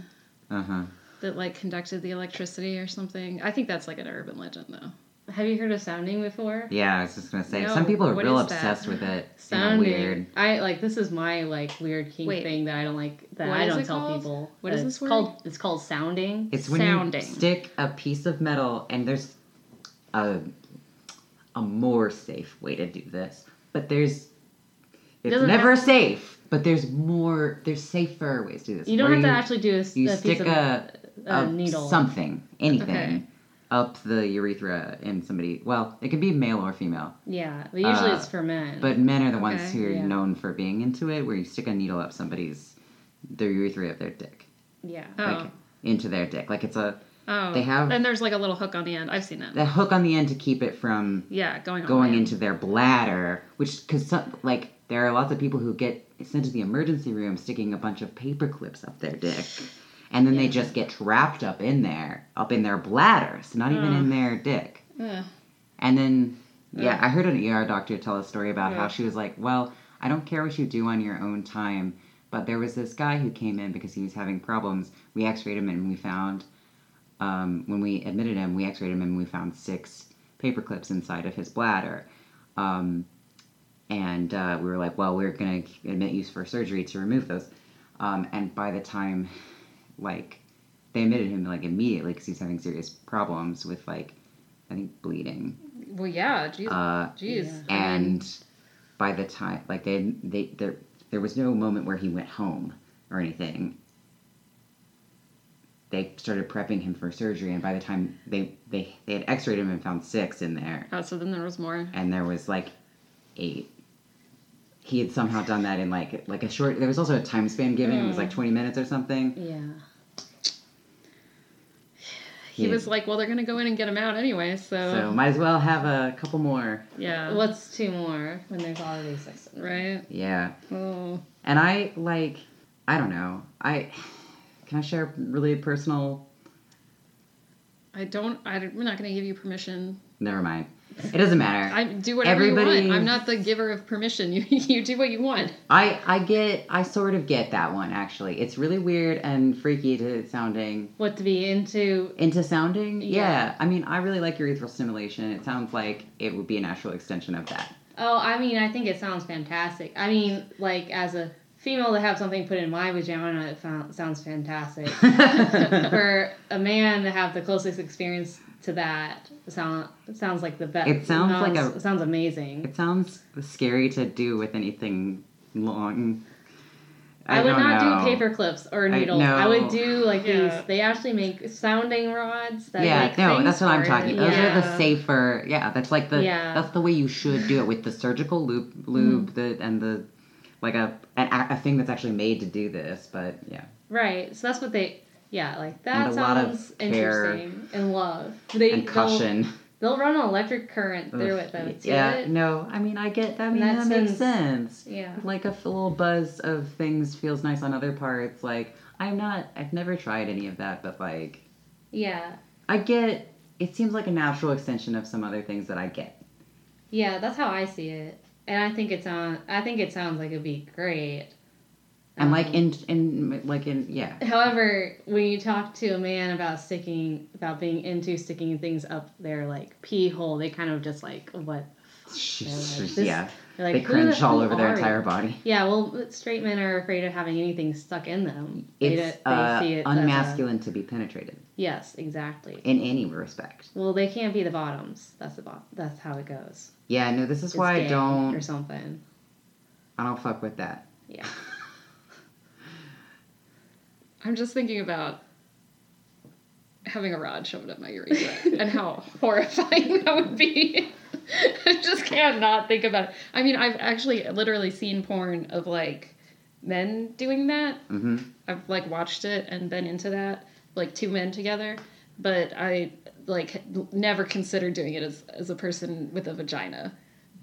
Uh huh. that like conducted the electricity or something. I think that's like an urban legend though. Have you heard of sounding before? Yeah, I was just gonna say No, some people are real is that? obsessed with it. in a Sounding. weird. I like this is my like weird kink Wait. thing that I don't like that I don't tell called? people. What is this it's word? called? It's called sounding. It's when Sounding. you stick a piece of metal and there's a a more safe way to do this, but there's it's Doesn't never have- safe, but there's more there's safer ways to do this. You don't where have to actually do a, s- you a stick piece of a, a a needle. something anything Okay. Up the urethra in somebody. Well, it can be male or female, Yeah, but usually Uh, it's for men. but men are the ones who are yeah. known for being into it, where you stick a needle up somebody's the urethra of their dick, yeah, Oh. into their dick, like it's a oh. they have- And there's like a little hook on the end. I've seen that. the hook on the end to keep it from yeah, going going into their bladder, which because like there are lots of people who get sent to the emergency room sticking a bunch of paper clips up their dick, and then they just get trapped up in there, up in their bladder, so not even Ugh. in their dick. And then yeah. I heard an ER doctor tell a story about how she was like, well, I don't care what you do on your own time, but there was this guy who came in because he was having problems. We X-rayed him and we found um, when we admitted him, we X-rayed him and we found six paper clips inside of his bladder. Um, and uh, we were like, well, we're gonna admit you for surgery to remove those. Um, and by the time, like, they admitted him like immediately because he's having serious problems with like, I think bleeding. Well, yeah. Jeez. Uh, Jeez. Yeah. And by the time, like they they there there was no moment where he went home or anything. They started prepping him for surgery, and by the time they they they had X-rayed him and found six in there, oh, so then there was more. and there was like eight. He had somehow done that in like like a short. There was also a time span given. It was like twenty minutes or something. Yeah. He Yeah. was like, well, they're gonna go in and get him out anyway, so, So might as well have a couple more. yeah. What's two more when there's already six? Right. Yeah, Oh. and I like I don't know. I can I share really personal. I don't. I'm not gonna give you permission. Never mind. It doesn't matter. I do whatever you want. I'm not the giver of permission. You you do what you want. I I get I sort of get that one actually. It's really weird and freaky to sounding What to be into? into sounding. Yeah. Yeah. I mean, I really like urethral stimulation. It sounds like it would be a natural extension of that. Oh, I mean, I think it sounds fantastic. I mean, like as a female to have something put in my vagina, it found, sounds fantastic. For a man to have the closest experience to that, sound sounds like the best. It sounds like a- sounds amazing. it sounds scary to do with anything long. I, would don't not know. do paper clips or I needles. I, would do like Yeah. these. They actually make sounding rods. That Yeah, make no, that's what I'm talking. it. Those are the safer. Yeah, that's like the. Yeah. That's the way you should do it with the surgical loop, mm-hmm. lube, the and the, like a an, a thing that's actually made to do this. But yeah, Right. So that's what they. Yeah, like that And a lot of sounds care interesting and love. They and they'll- They'll, run an electric current through Ugh, it though. To yeah, no, I mean I get that. I mean that, that makes sense-. Yeah. Like a little buzz of things feels nice on other parts. Like I'm not. I've never tried any of that, but like Yeah. I get. It seems like a natural extension of some other things that I get. Yeah, that's how I see it. And I think it sound I think it sounds like it'd be great. And like in in like in yeah. However, when you talk to a man about sticking about being into sticking things up their like pee hole, they kind of just like what this- yeah, like they "Who the- cringe all over their entire you?" body. Yeah, well, straight men are afraid of having anything stuck in them. It's don't- they uh, see it as a- unmasculine to be penetrated yes, exactly. in any respect. Well, they can't be the bottoms. That's the bot. That's how it goes. Yeah, no, this is It's why I don't. Or something. I don't fuck with that. Yeah. I'm just thinking about having a rod shoved up my urethra and how horrifying that would be. I just can't not think about it. I mean, I've actually literally seen porn of like men doing that. hmm I've like watched it and been into that, like two men together, but I like never considered doing it as as a person with a vagina.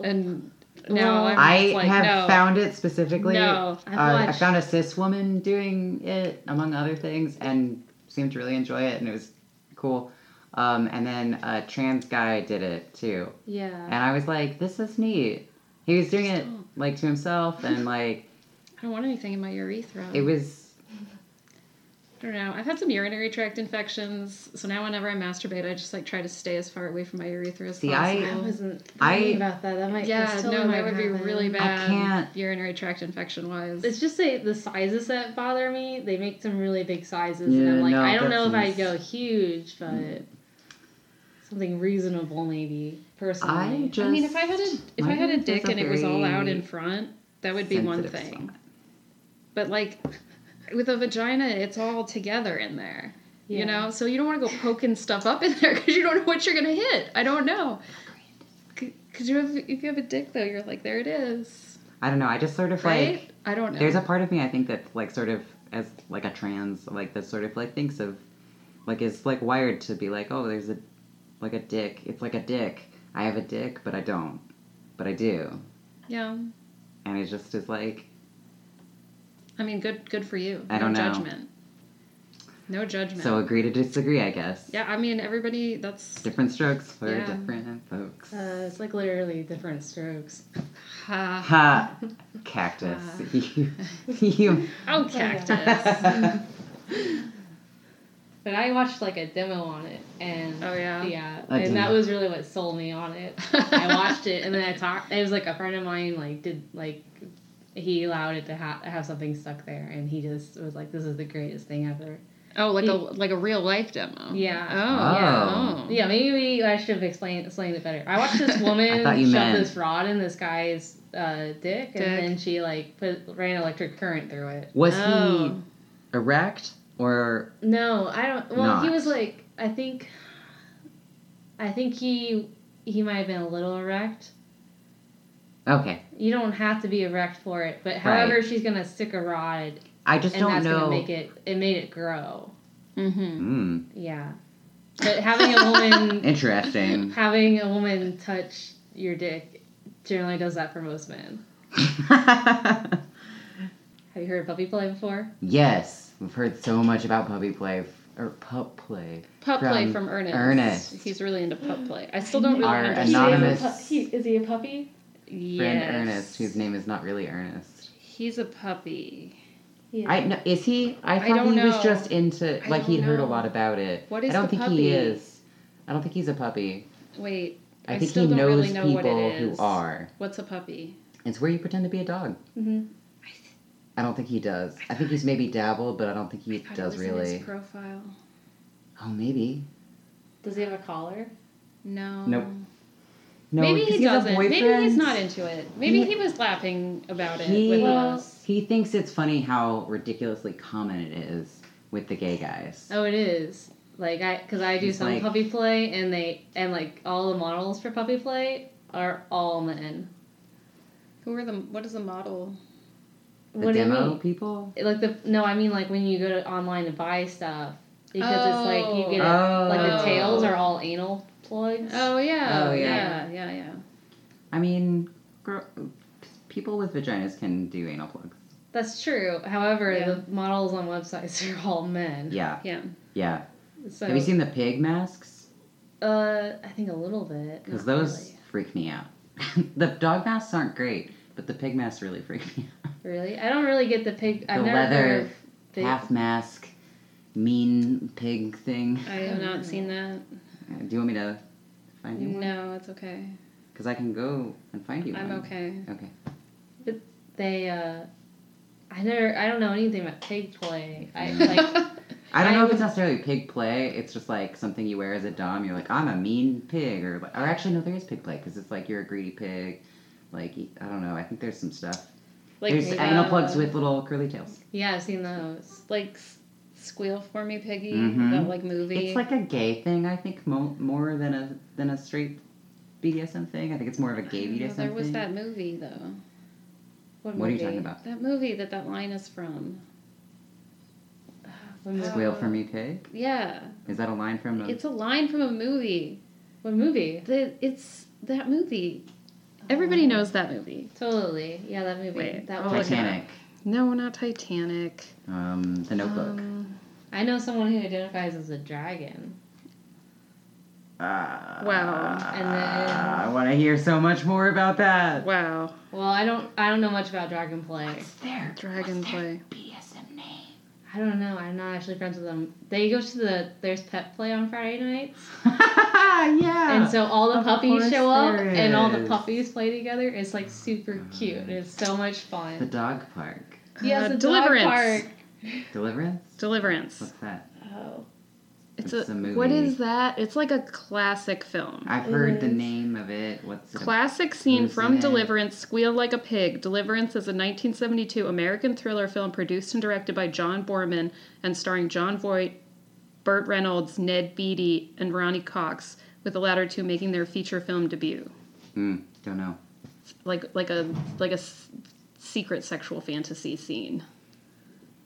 And now Well, I'm I just like, have no. found it specifically. No, I've uh, I found a cis woman doing it among other things, and seemed to really enjoy it, and it was cool. Um, and then a trans guy did it too, Yeah. and I was like, "This is neat." He was doing it like to himself, and like I don't want anything in my urethra. it was. I don't know. I've had some urinary tract infections, so now whenever I masturbate, I just like try to stay as far away from my urethra as See, I- I wasn't I- thinking about that. That might yeah, no, might that would be really bad. can't- urinary tract infection wise. It's just the, the sizes that bother me. They make some really big sizes, and I'm like, no, I don't know if I seems- go huge, but mm. something reasonable maybe. Personally, I just. I mean, if I had a if I had a dick and it was all out in front, that would be one thing. spot. But like with a vagina, it's all together in there. Yeah. You know, so you don't want to go poking stuff up in there because you don't know what you're gonna hit. I don't know. Because you have if you have a dick though, you're like there it is, I don't know. I just sort of right? like. I don't know. There's a part of me I think that like sort of as like a trans like that sort of like thinks of like is like wired to be like oh there's a like a dick it's like a dick I have a dick but I don't but I do yeah. and it just is like I mean, good good for you. I no don't know. judgment. No judgment. So agree to disagree, I guess. yeah, I mean everybody. That's Different strokes for Yeah. different folks. Uh, it's like literally different strokes. ha. Ha! Cactus. you, you. Oh, cactus. But I watched like a demo on it, and Oh, yeah? yeah, A and that was really what sold me on it. I watched it, and then I talked. It was like a friend of mine, like did like he allowed it to ha- have something stuck there, and he just was like, "This is the greatest thing ever." oh, like a like a real life demo. Yeah. Oh. Oh. Oh. Yeah, maybe I should have explained explained it better. I watched this woman I thought shove meant- this rod in this guy's uh, dick, and then she like put ran electric current through it. Was Oh. he erect or No, I don't. Well, he was like, I think, I think he he might have been a little erect. Okay? You don't have to be erect for it, but however, she's gonna stick a rod, I just and don't that's know. gonna make it. It made it grow. Mm-hmm. Mm, Yeah, but having a woman interesting. having a woman touch your dick generally does that for most men. Have you heard of puppy play before? yes, we've heard so much about puppy play or pup play. Pup play From from Ernest. Ernest. He's really into pup play. I still don't really Our understand. anonymous- He is, pu- he, is he a puppy? Friend Yes. Ernest, whose name is not really Ernest. He's a puppy. Yeah. I know. Is he? I I thought don't he was just into like he'd heard a lot about it. What is I don't the think puppy? he is. I don't think he's a puppy. Wait. I, I think still he don't knows really know what it people who are. What's a puppy? It's where you pretend to be a dog. hmm I don't think he does. I think he's maybe dabbled, but I don't think he thought it does was in really. his profile. Oh, maybe. Does he have a collar? No. Nope. No, maybe 'cause he he's a doesn't. Maybe he's not into it. Maybe He- he, was laughing about it He- with us. He thinks it's funny how ridiculously common it is with the gay guys. Oh, it is. Like I, because I do He's some like- puppy play, and they and like all the models for puppy play are all men. Who are the? What is the model? The what do you demo mean? people. Like the no, I mean like when you go to online to buy stuff because it's like you get it, Oh. like the Oh. tails are oh. all anal plugs. Oh yeah. Oh, yeah. yeah. Yeah. Yeah. I mean, gr- people with vaginas can do anal plugs. That's true. However, Yeah. the models on websites are all men. Yeah, Yeah. yeah. So, Have you seen the pig masks? Uh, I think a little bit. Because not those freak me out. the dog masks aren't great, but the pig masks really freak me out. Really. really, I don't really get the pig. I've The never leather heard of pig. Half mask, mean pig thing. I have not seen that. Uh, Do you want me to find you one? No, it's okay. Because I can go and find you I'm one. okay. Okay. But they. uh I never. I don't know anything about pig play. I like. I don't know if it's necessarily pig play. It's just like something you wear as a dom. You're like, I'm a mean pig, or or actually no, there is pig play because it's like you're a greedy pig. Like I don't know. I think there's some stuff. like there's maybe, anal uh, plugs with little curly tails. Yeah, I've seen those. like Squeal for Me Piggy, Mhm. that like movie. It's like a gay thing, I think, mo- more than a than a straight BDSM thing. I think it's more of a gay BDSM. don't know, There was thing. that movie though. What what movie? are you movie? talking about? That movie that that line is from. What? Squeal for me, pig. Yeah, Is that a line from? A- it's a line from a movie. What movie? The, it's that movie. Everybody knows that movie. Totally. Yeah, that movie. Wait, that I'll one. look it up. Titanic. No, not Titanic. Um, The Notebook. Um, I know someone who identifies as a dragon. Ah, Wow. And then- I want to hear so much more about that. wow. Well, I don't. I don't know much about dragon play. there? Dragon play. BDSM name. I don't know. I'm not actually friends with them. They go to the there's pet play on Friday nights, yeah. and so all the Of puppies show up, there and all the puppies play together. It's like super cute. It's so much fun. the dog park. Yes, Uh, the dog Deliverance. park. Deliverance. Deliverance. What's that? Oh, It's, It's a, a movie. What is that? It's like a classic film. I've heard the name of it. What's it? Classic scene Who's from in it? Deliverance, Squeal Like a Pig. Deliverance is a 1972 American thriller film produced and directed by John Boorman and starring Jon Voight, Burt Reynolds, Ned Beatty, and Ronny Cox, with the latter two making their feature film debut. Hmm. Don't know. Like like a like a s- secret sexual fantasy scene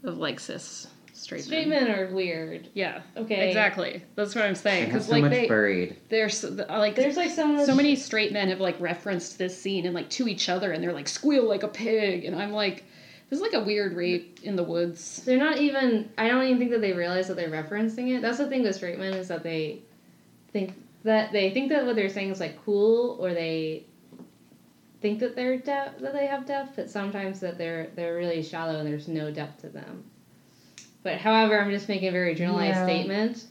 of like cis straight, straight men. men are weird. Yeah, Okay. exactly. That's what I'm saying. Because so like much they, buried. there's like There's like so much. so many straight men have like referenced this scene and like to each other and they're like squeal like a pig and i'm like There's like a weird rape in the woods. They're not even. I don't even think that they realize that they're referencing it. That's the thing with straight men is that they think that they think that what they're saying is like cool, or they think that they're depth that they have depth, but sometimes that they're they're really shallow and there's no depth to them. But however, I'm just making a very generalized Yeah. statement,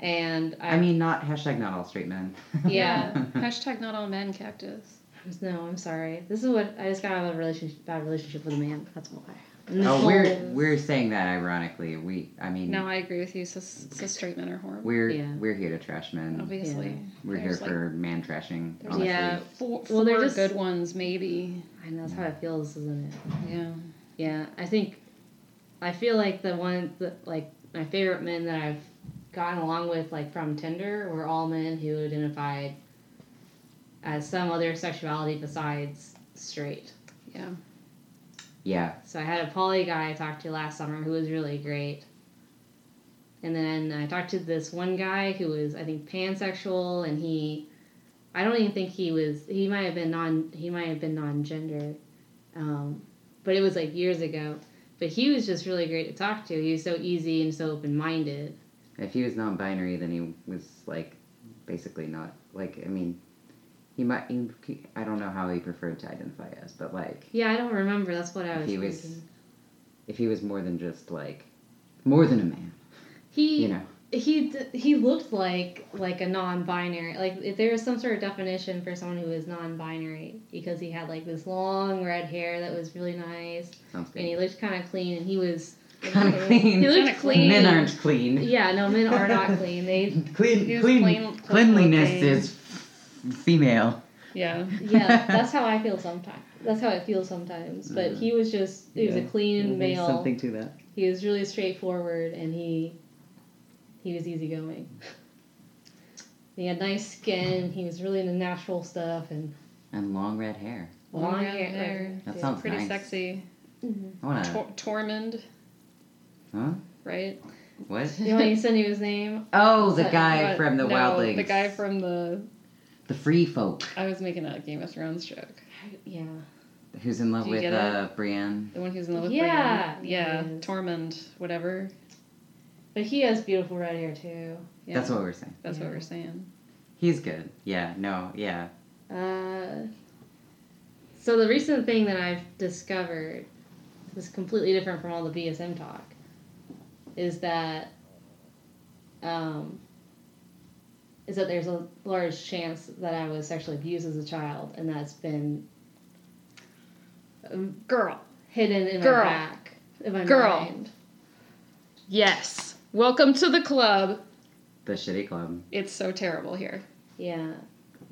and I, I mean, not hashtag not all straight men. Yeah. Hashtag not all men cactus. no, I'm sorry. This is what I just got out of a relationship, bad relationship with a man. That's why. And this oh, we're we're saying that ironically. We, I mean, No, I agree with you. So, cis straight men are horrible. we're Yeah. we're here to trash men. Obviously, Yeah. We're here There's, like, for man trashing. Yeah. four, Well, four they're just- good ones, maybe. I know that's how it feels, isn't it? Yeah. Yeah, I think I feel like the one that like my favorite men that I've gotten along with like from Tinder were all men who identified as some other sexuality besides straight. Yeah. Yeah. So I had a poly guy I talked to last summer who was really great. And then I talked to this one guy who was I think pansexual and he I don't even think he was he might have been non he might have been non-gender. Um, but it was like years ago. But he was just really great to talk to. He was so easy and so open-minded. If he was non-binary, then he was like basically not like. I mean, he might. He, I don't know how he preferred to identify as, but like, Yeah, I don't remember. That's what I was. If he was- if he was more than just like, more than a man, He you know. He he looked like like a non-binary like if there was some sort of definition for someone who was non-binary because he had like this long red hair that was really nice Sounds and he looked kind of clean and he was Kind of clean. he looked Kinda clean Men aren't clean. yeah no men are not clean they Clean, He was clean, plain- plain cleanliness looking. is female. Yeah. yeah that's how I feel sometimes that's how it feels sometimes but Uh, he was just he was a clean There's male Something to that. he was really straightforward and he he was easygoing. He had nice skin. He was really into natural stuff and And long red hair. long, Long hair. hair. That Yeah. sounds Pretty nice. sexy. Mhm. I wanna. Tor- Tormund, huh? right? What? You want me to send you his name? Oh, the What- guy What- from the no, Wildlings. The guy from the. The free folk. I was making a Game of Thrones joke. Yeah. Who's in love Do you with get uh, Brienne. The one who's in love with Yeah, Brienne. Yeah. yes. Tormund, whatever. But he has beautiful red hair too. Yeah. That's what we're saying. That's what we're saying. He's good. Yeah, no, yeah. Uh, so the recent thing that I've discovered was completely different from all the BDSM talk. Is that um, is that there's a large chance that I was sexually abused as a child, and that's been um, Girl. hidden in Girl. my back, in my Girl. mind. Yes. Welcome to the club. The shitty club. It's so terrible here. Yeah,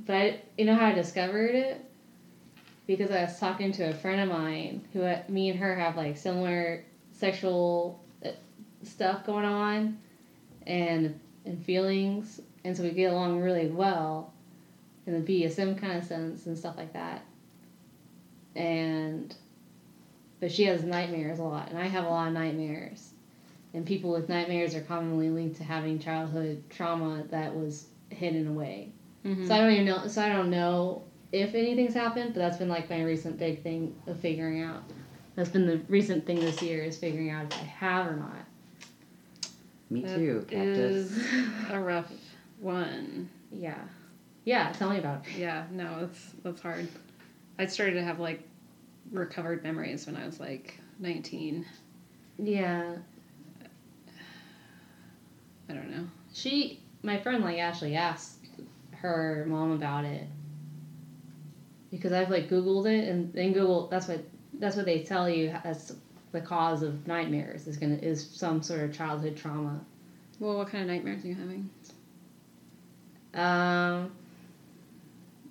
but I, you know how I discovered it? Because I was talking to a friend of mine who uh, me and her have like similar sexual uh, stuff going on, and and feelings, and so we get along really well, in the BDSM kind of sense and stuff like that. And, but she has nightmares a lot, and I have a lot of nightmares. And people with nightmares are commonly linked to having childhood trauma that was hidden away. Mhm. So I don't even know. So I don't know if anything's happened, but that's been like my recent big thing of figuring out. That's been the recent thing this year is figuring out if I have or not. Me That too, cactus. is a rough one. Yeah, yeah. Tell me about it. Yeah, no, that's that's hard. I started to have like recovered memories when I was like 19. Yeah, I don't know. she, my friend, like actually asked her mom about it because I've like Googled it, and then Google that's what that's what they tell you as the cause of nightmares is gonna is some sort of childhood trauma. Well, what kind of nightmares are you having? Um,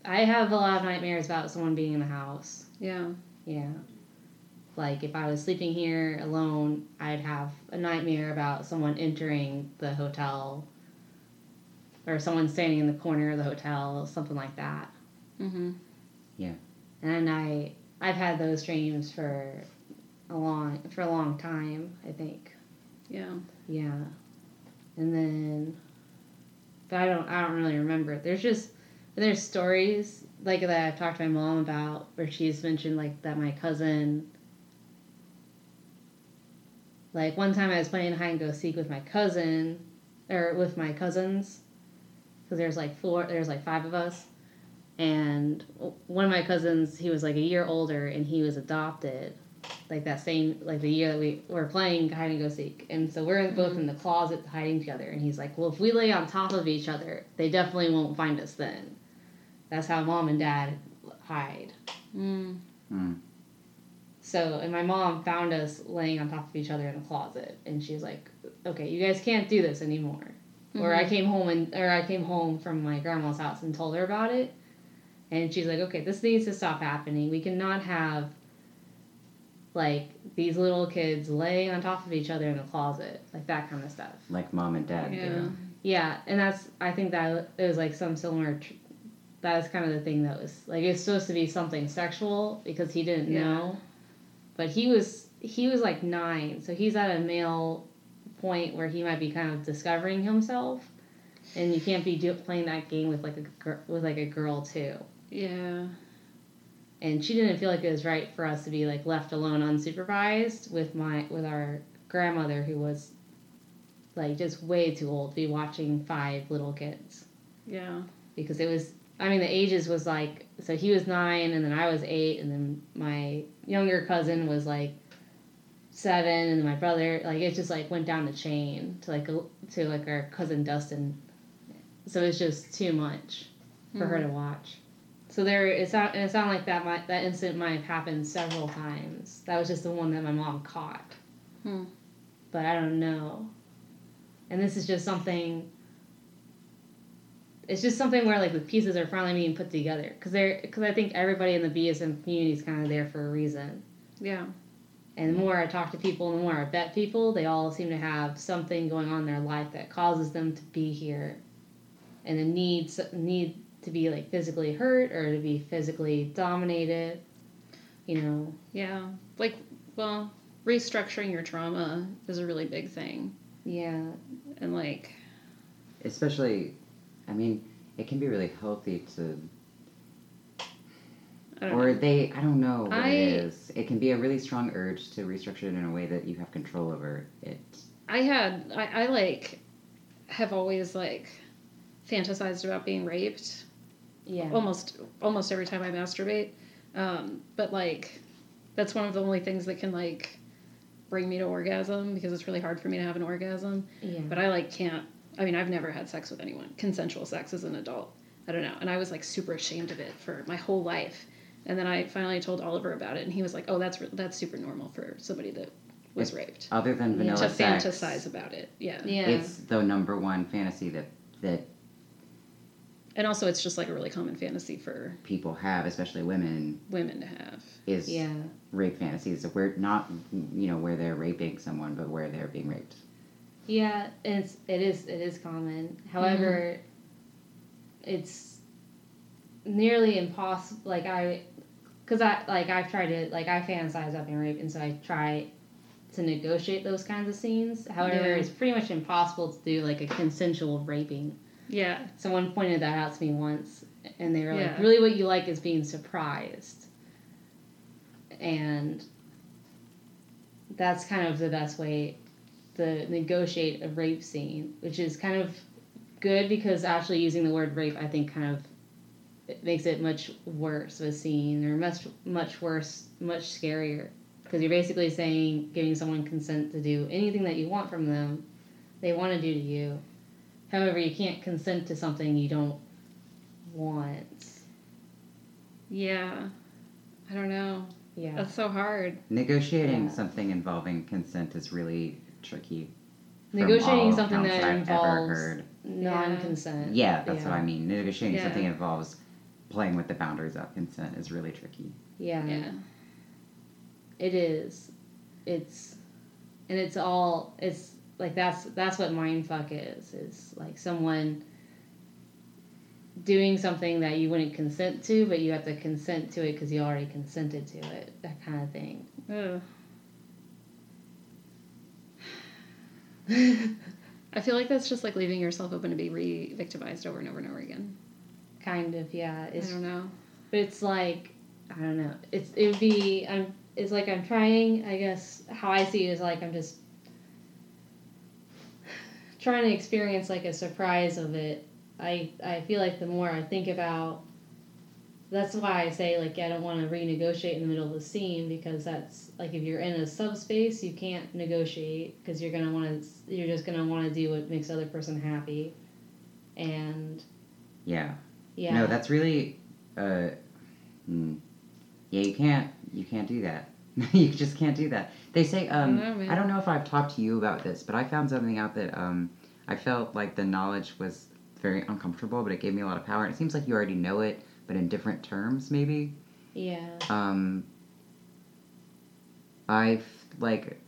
I have a lot of nightmares about someone being in the house. Yeah. Yeah. Like if I was sleeping here alone, I'd have a nightmare about someone entering the hotel or someone standing in the corner of the hotel, something like that. Mm-hmm. Yeah. And I I've had those dreams for a long for a long time, I think. Yeah. Yeah. And then but I don't I don't really remember. There's just there's stories like that I've talked to my mom about where she's mentioned like that my cousin Like one time I was playing hide and go seek with my cousin, or with my cousins, because there's like four, there's like five of us, and one of my cousins, he was like a year older, and he was adopted, like that same like the year that we were playing hide and go seek, and so we're both in the closet hiding together, and he's like, well, if we lay on top of each other, they definitely won't find us then. That's how mom and dad hide. Mm. Mm. So, and my mom found us laying on top of each other in the closet, and she's like, "Okay, you guys can't do this anymore." Or I mm-hmm. came home and, or I came home from my grandma's house and told her about it, and she's like, "Okay, this needs to stop happening. We cannot have like these little kids laying on top of each other in the closet, like that kind of stuff." Like mom and dad Yeah. do. Yeah, and that's I think that it was like some similar. Tr- that was kind of the thing that was like it's supposed to be something sexual because he didn't Yeah. know, but he was he was like nine, so he's at a male point where he might be kind of discovering himself, and you can't be do, playing that game with like a with like a girl too. Yeah. And she didn't feel like it was right for us to be like left alone unsupervised with my with our grandmother who was like just way too old to be watching five little kids Yeah. because it was I mean the ages was like so he was nine and then I was eight and then my younger cousin was like seven and then my brother like it just like went down the chain to like to like our cousin Dustin. So it's just too much for her to watch. So there it sound it sounded like that might that incident might have happened several times. That was just the one that my mom caught. Hmm. but I don't know. And this is just something it's just something where like the pieces are finally being put together because they're because I think everybody in the BDSM community is kind of there for a reason. Yeah. And the more I talk to people, and the more I vet people, they all seem to have something going on in their life that causes them to be here, and a need need to be like physically hurt or to be physically dominated. You know. Yeah. Like, well, restructuring your trauma is a really big thing. Yeah. And like, Especially, I mean, it can be really healthy to, I don't or know. they, I don't know what I- it is. It can be a really strong urge to restructure it in a way that you have control over it. I had, I, I like, have always like fantasized about being raped Yeah. almost almost every time I masturbate. Um, but like, that's one of the only things that can like bring me to orgasm because it's really hard for me to have an orgasm. yeah. But I like can't. I mean, I've never had sex with anyone, consensual sex as an adult. I don't know, and I was like super ashamed of it for my whole life. And then I finally told Oliver about it, and he was like, "Oh, that's re- that's super normal for somebody that was It's raped Other than Yeah. vanilla to sex, fantasize about it." Yeah. yeah. it's the number one fantasy that that and also it's just like a really common fantasy for people have, especially women, women to have. is yeah. rape fantasies. Where not, you know, where they're raping someone, but where they're being raped. Yeah, it's it is it is common. However, it's nearly impossible. Like I, because I like I've tried to like I fantasize about being raped, and so I try to negotiate those kinds of scenes. However, Yeah. it's pretty much impossible to do like a consensual raping. Yeah. Someone pointed that out to me once, and they were like, "Really, what you like is being surprised," and that's kind of the best way to negotiate a rape scene, which is kind of good because actually using the word rape, I think, kind of it makes it much worse of a scene or much much worse, much scarier because you're basically saying giving someone consent to do anything that you want from them, they want to do to you. However, you can't consent to something you don't want. Yeah. I don't know. Yeah. That's so hard. Negotiating Yeah. something involving consent is really tricky. Negotiating something that I've involves non-consent. Yeah, that's yeah. what I mean. Negotiating Yeah. something involves playing with the boundaries of consent is really tricky. Yeah. Yeah. It is. It's and it's all it's like that's that's what mindfuck is. Is like someone doing something that you wouldn't consent to, but you have to consent to it because you already consented to it. That kind of thing. Ugh. I feel like that's just like leaving yourself open to be re victimized over and over and over again. Kind of, yeah. It's, I don't know. But it's like I don't know. It's it would be I'm it's like I'm trying, I guess how I see it is like I'm just trying to experience like a surprise of it. I I feel like the more I think about that's why I say like I don't want to renegotiate in the middle of the scene because that's like if you're in a subspace you can't negotiate because you're gonna want to you're just gonna want to do what makes the other person happy, and Yeah. yeah No, that's really. Uh, hmm. Yeah, you can't. You can't do that. you just can't do that. They say. Um, I man. I don't know if I've talked to you about this, but I found something out that um, I felt like the knowledge was very uncomfortable, but it gave me a lot of power. And it seems like you already know it, but in different terms, maybe. yeah Um, I've like,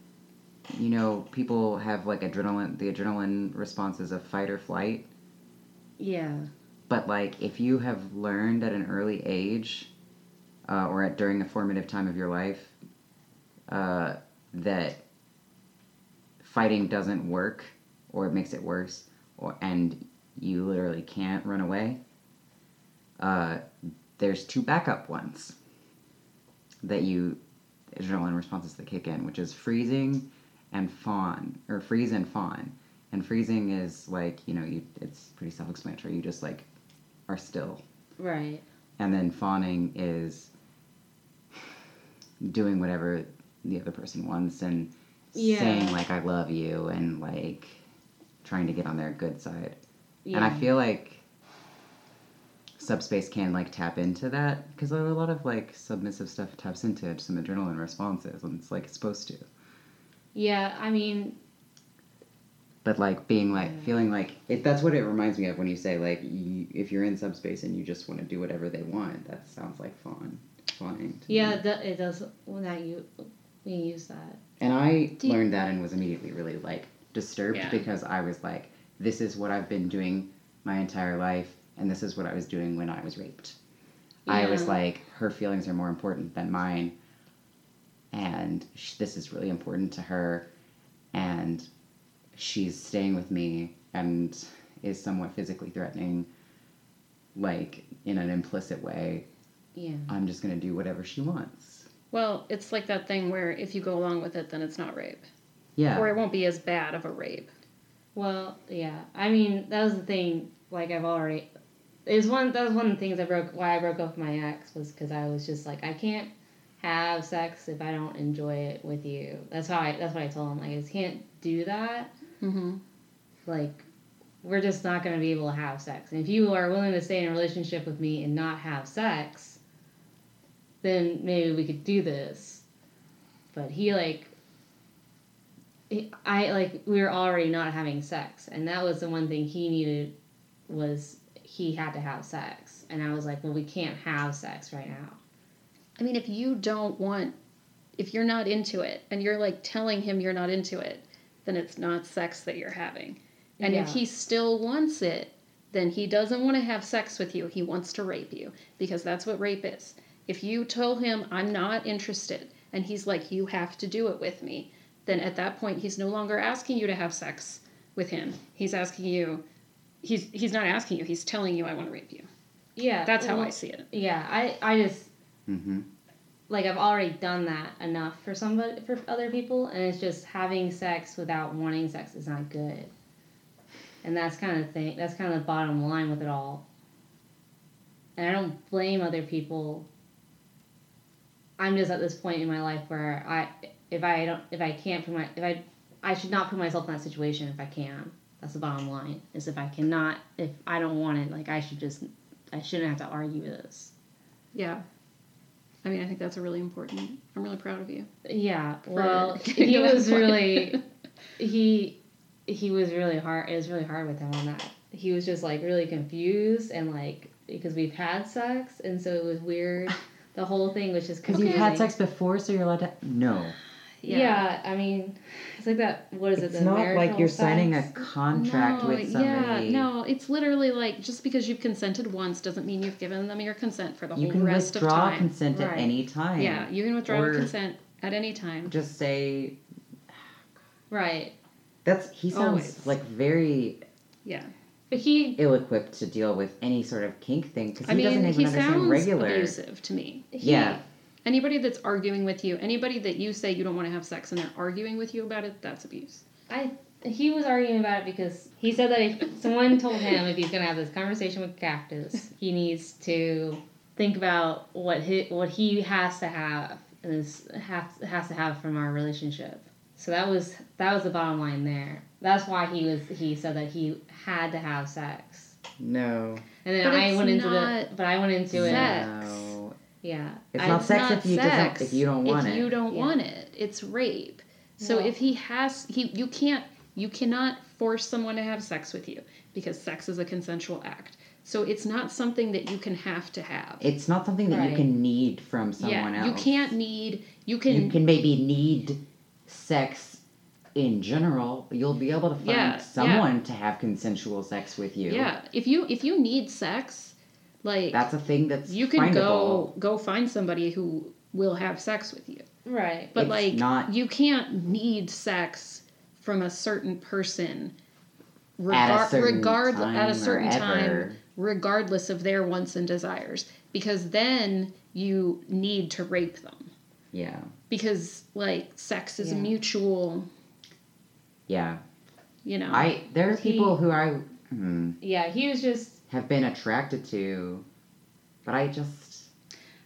you know, people have like adrenaline, the adrenaline responses of fight or flight. yeah But like, if you have learned at an early age, uh, or at during a formative time of your life, uh, that fighting doesn't work, or it makes it worse, or and you literally can't run away. Uh, there's two backup ones that you adrenaline responses that kick in, which is freezing and fawn, or freeze and fawn. And freezing is like you know you it's pretty self-explanatory. You just like are still right and then fawning is doing whatever the other person wants and Yeah. saying like I love you and like trying to get on their good side. yeah And I feel like subspace can like tap into that because a lot of like submissive stuff taps into some adrenaline responses and it's like it's supposed to. yeah I mean But like being like Yeah. feeling like it, that's what it reminds me of when you say like you, if you're in subspace and you just want to do whatever they want. That sounds like fun fawning. to me. yeah that it does when that you we use that And I Do you- learned that and was immediately really like disturbed Yeah. because I was like, this is what I've been doing my entire life, and this is what I was doing when I was raped. I was like, her feelings are more important than mine, and sh- this is really important to her, and she's staying with me and is somewhat physically threatening, like in an implicit way. yeah I'm just gonna do whatever she wants. Well, it's like that thing where if you go along with it, then it's not rape, Yeah. or it won't be as bad of a rape. Well, yeah. I mean, that was the thing. Like I've already, is one that was one of the things I broke. Why I broke up with my ex was because I was just like I can't have sex if I don't enjoy it with you. That's how I. That's what I told him. Like I just can't do that. Mm-hmm. Like we're just not gonna be able to have sex. And if you are willing to stay in a relationship with me and not have sex, then maybe we could do this. But he like he- I like we were already not having sex, and that was the one thing he needed was he had to have sex, and I was like, well, we can't have sex right now. I mean, if you don't want, if you're not into it, and you're like telling him you're not into it, then it's not sex that you're having. And if he still wants it, then he doesn't want to have sex with you. He wants to rape you because that's what rape is. If you tell him, I'm not interested, and he's like, you have to do it with me, then at that point, he's no longer asking you to have sex with him. He's asking you, he's, he's not asking you, he's telling you, I want to rape you. Yeah, That's how well, I see it. Yeah, I I just Mm-hmm. like I've already done that enough for somebody for other people, and it's just having sex without wanting sex is not good. And that's kind of thing. That's kind of the bottom line with it all. And I don't blame other people. I'm just at this point in my life where I, if I don't, if I can't put my, if I, I should not put myself in that situation if I can. That's the bottom line. Is if I cannot, if I don't want it, like I should just, I shouldn't have to argue this. Yeah. I mean, I think that's a really important. I'm really proud of you. Yeah, well, he was really he he was really hard. It was really hard with him on that. He was just like really confused and like because we've had sex and so it was weird. The whole thing was just Because confusing. you've had sex before, so you're allowed to. No. Yeah. Yeah. I mean, it's like that. What is it? It's the not like you're signing a contract no, with somebody. Yeah, no, it's literally like just because you've consented once doesn't mean you've given them your consent for the You whole rest of time. You can withdraw time. consent at any time. yeah, you can withdraw Or- consent at any time. Just say Right, that's he sounds Always. like very Yeah, but he ill-equipped to deal with any sort of kink thing because he mean, doesn't even he understand sounds regular. abusive to me. he, Yeah. Anybody that's arguing with you, anybody that you say you don't want to have sex and they're arguing with you about it, that's abuse. I he was arguing about it because he said that if someone told him if he's gonna have this conversation with Cactus, he needs to think about what he what he has to have and is has has to have from our relationship. So that was that was the bottom line there. That's why he was he said that he had to have sex. No. And then But I it's went into the but I went into it. No. Yeah. It's I- not It's sex not if you sex if you don't want if it. you don't Yeah. want it. It's rape. So Well- if he has he you can't you cannot force someone to have sex with you because sex is a consensual act. So it's not something that you can have to have. It's not something that you can need from someone yeah, else. you can't need you can, You can maybe need sex in general. You'll be able to find Yeah, yeah. someone to have consensual sex with you. Yeah, if you if you need sex, like That's a thing that's you can findable. go go find somebody who will have sex with you. Right. But It's like not- you can't need sex from a certain person At a regar- certain regard time at a or certain ever. time regardless of their wants and desires because then you need to rape them Yeah. because like sex is a Yeah. mutual Yeah. you know I there's He- people who I hmm, Yeah, he was just have been attracted to, but I just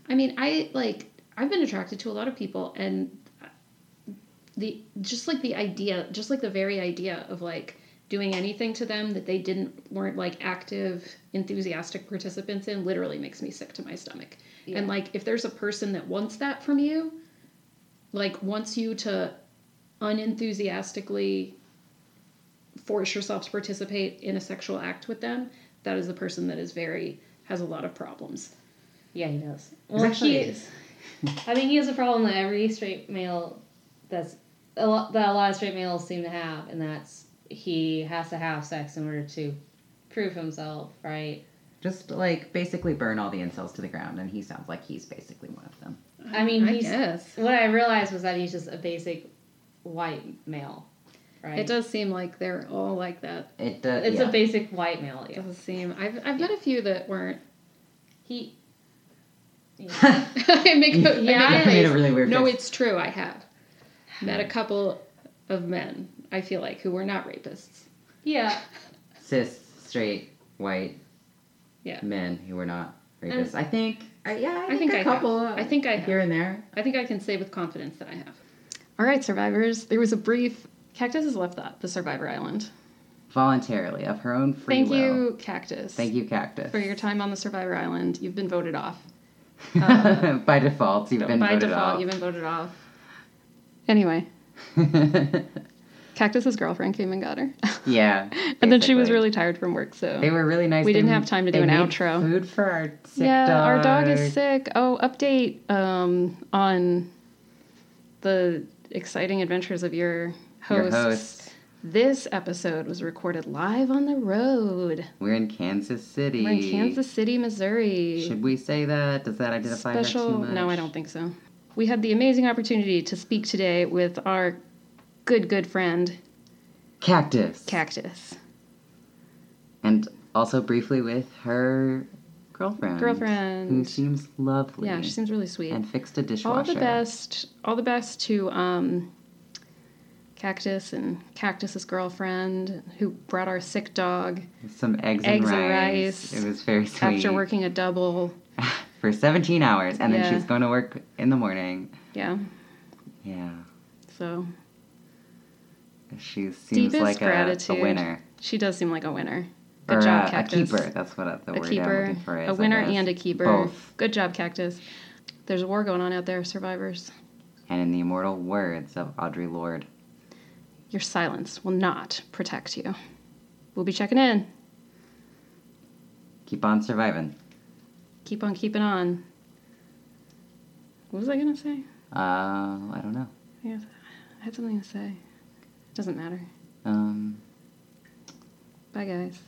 I mean, I like I've been attracted to a lot of people and the just like the idea, just like the very idea of like doing anything to them that they didn't weren't like active enthusiastic participants in literally makes me sick to my stomach. Yeah. And like if there's a person that wants that from you, like wants you to unenthusiastically force yourself to participate in a sexual act with them, that is a person that is very has a lot of problems. yeah, he does. Well, actually- he is. I mean, he has a problem that every straight male that's a lot, that a lot of straight males seem to have, and that's he has to have sex in order to prove himself, right? just like basically burn all the incels to the ground, and he sounds like he's basically one of them. I mean, I he's guess. what I realized was that he's just a basic white male, right? It does seem like they're all like that. It does. It's yeah. a basic white male. It Yeah. does seem. I've I've met a few that weren't. He. Yeah. I make a, I Yeah, make a I made a really weird No, face. it's true. I have met a couple of men. I feel like who were not rapists. yeah. cis, straight, white Yeah. men who were not rapists. I think. Uh, yeah, I, I think a I have. couple. I think I have. here and there. I think I can say with confidence that I have. All right, survivors. There was a brief. Cactus has left that the Survivor Island. Voluntarily, of her own free will. Thank will. you, Cactus. Thank you, Cactus. for your time on the Survivor Island. You've been voted off. By default, you've been off. By voted default, off. you've been voted off. Anyway, Cactus's girlfriend came and got her. yeah. and then she was really tired from work, so. They were really nice. We They didn't have time to do they an made outro. Food for our sick yeah, our dog is sick. Oh, update um, on the exciting adventures of your Your host. This episode was recorded live on the road. We're in Kansas City. We're in Kansas City, Missouri. Should we say that? Does that identify special too much? no i don't think so we had the amazing opportunity to speak today with our good good friend Cactus. cactus and also briefly with her girlfriend. Girlfriend. Who seems lovely. yeah she seems really sweet And fixed a dishwasher. all the best all the best to um cactus and cactus's girlfriend who brought our sick dog Some eggs, Eggs and, and rice. rice It was very sweet. after working a double for 17 hours, and Yeah. then she's going to work in the morning. yeah Yeah. so She seems Deepest like a, a winner. she does seem like a winner good or job a cactus keeper. That's what I- the a word keeper, I'm looking for is. a winner and a keeper. Both. Good job, Cactus. There's a war going on out there, survivors. And in the immortal words of Audre Lorde. Your silence will not protect you. We'll be checking in. Keep on surviving. Keep on keeping on. What was I gonna say? Uh, I don't know. Yeah, I had something to say. It doesn't matter. Um, Bye, guys.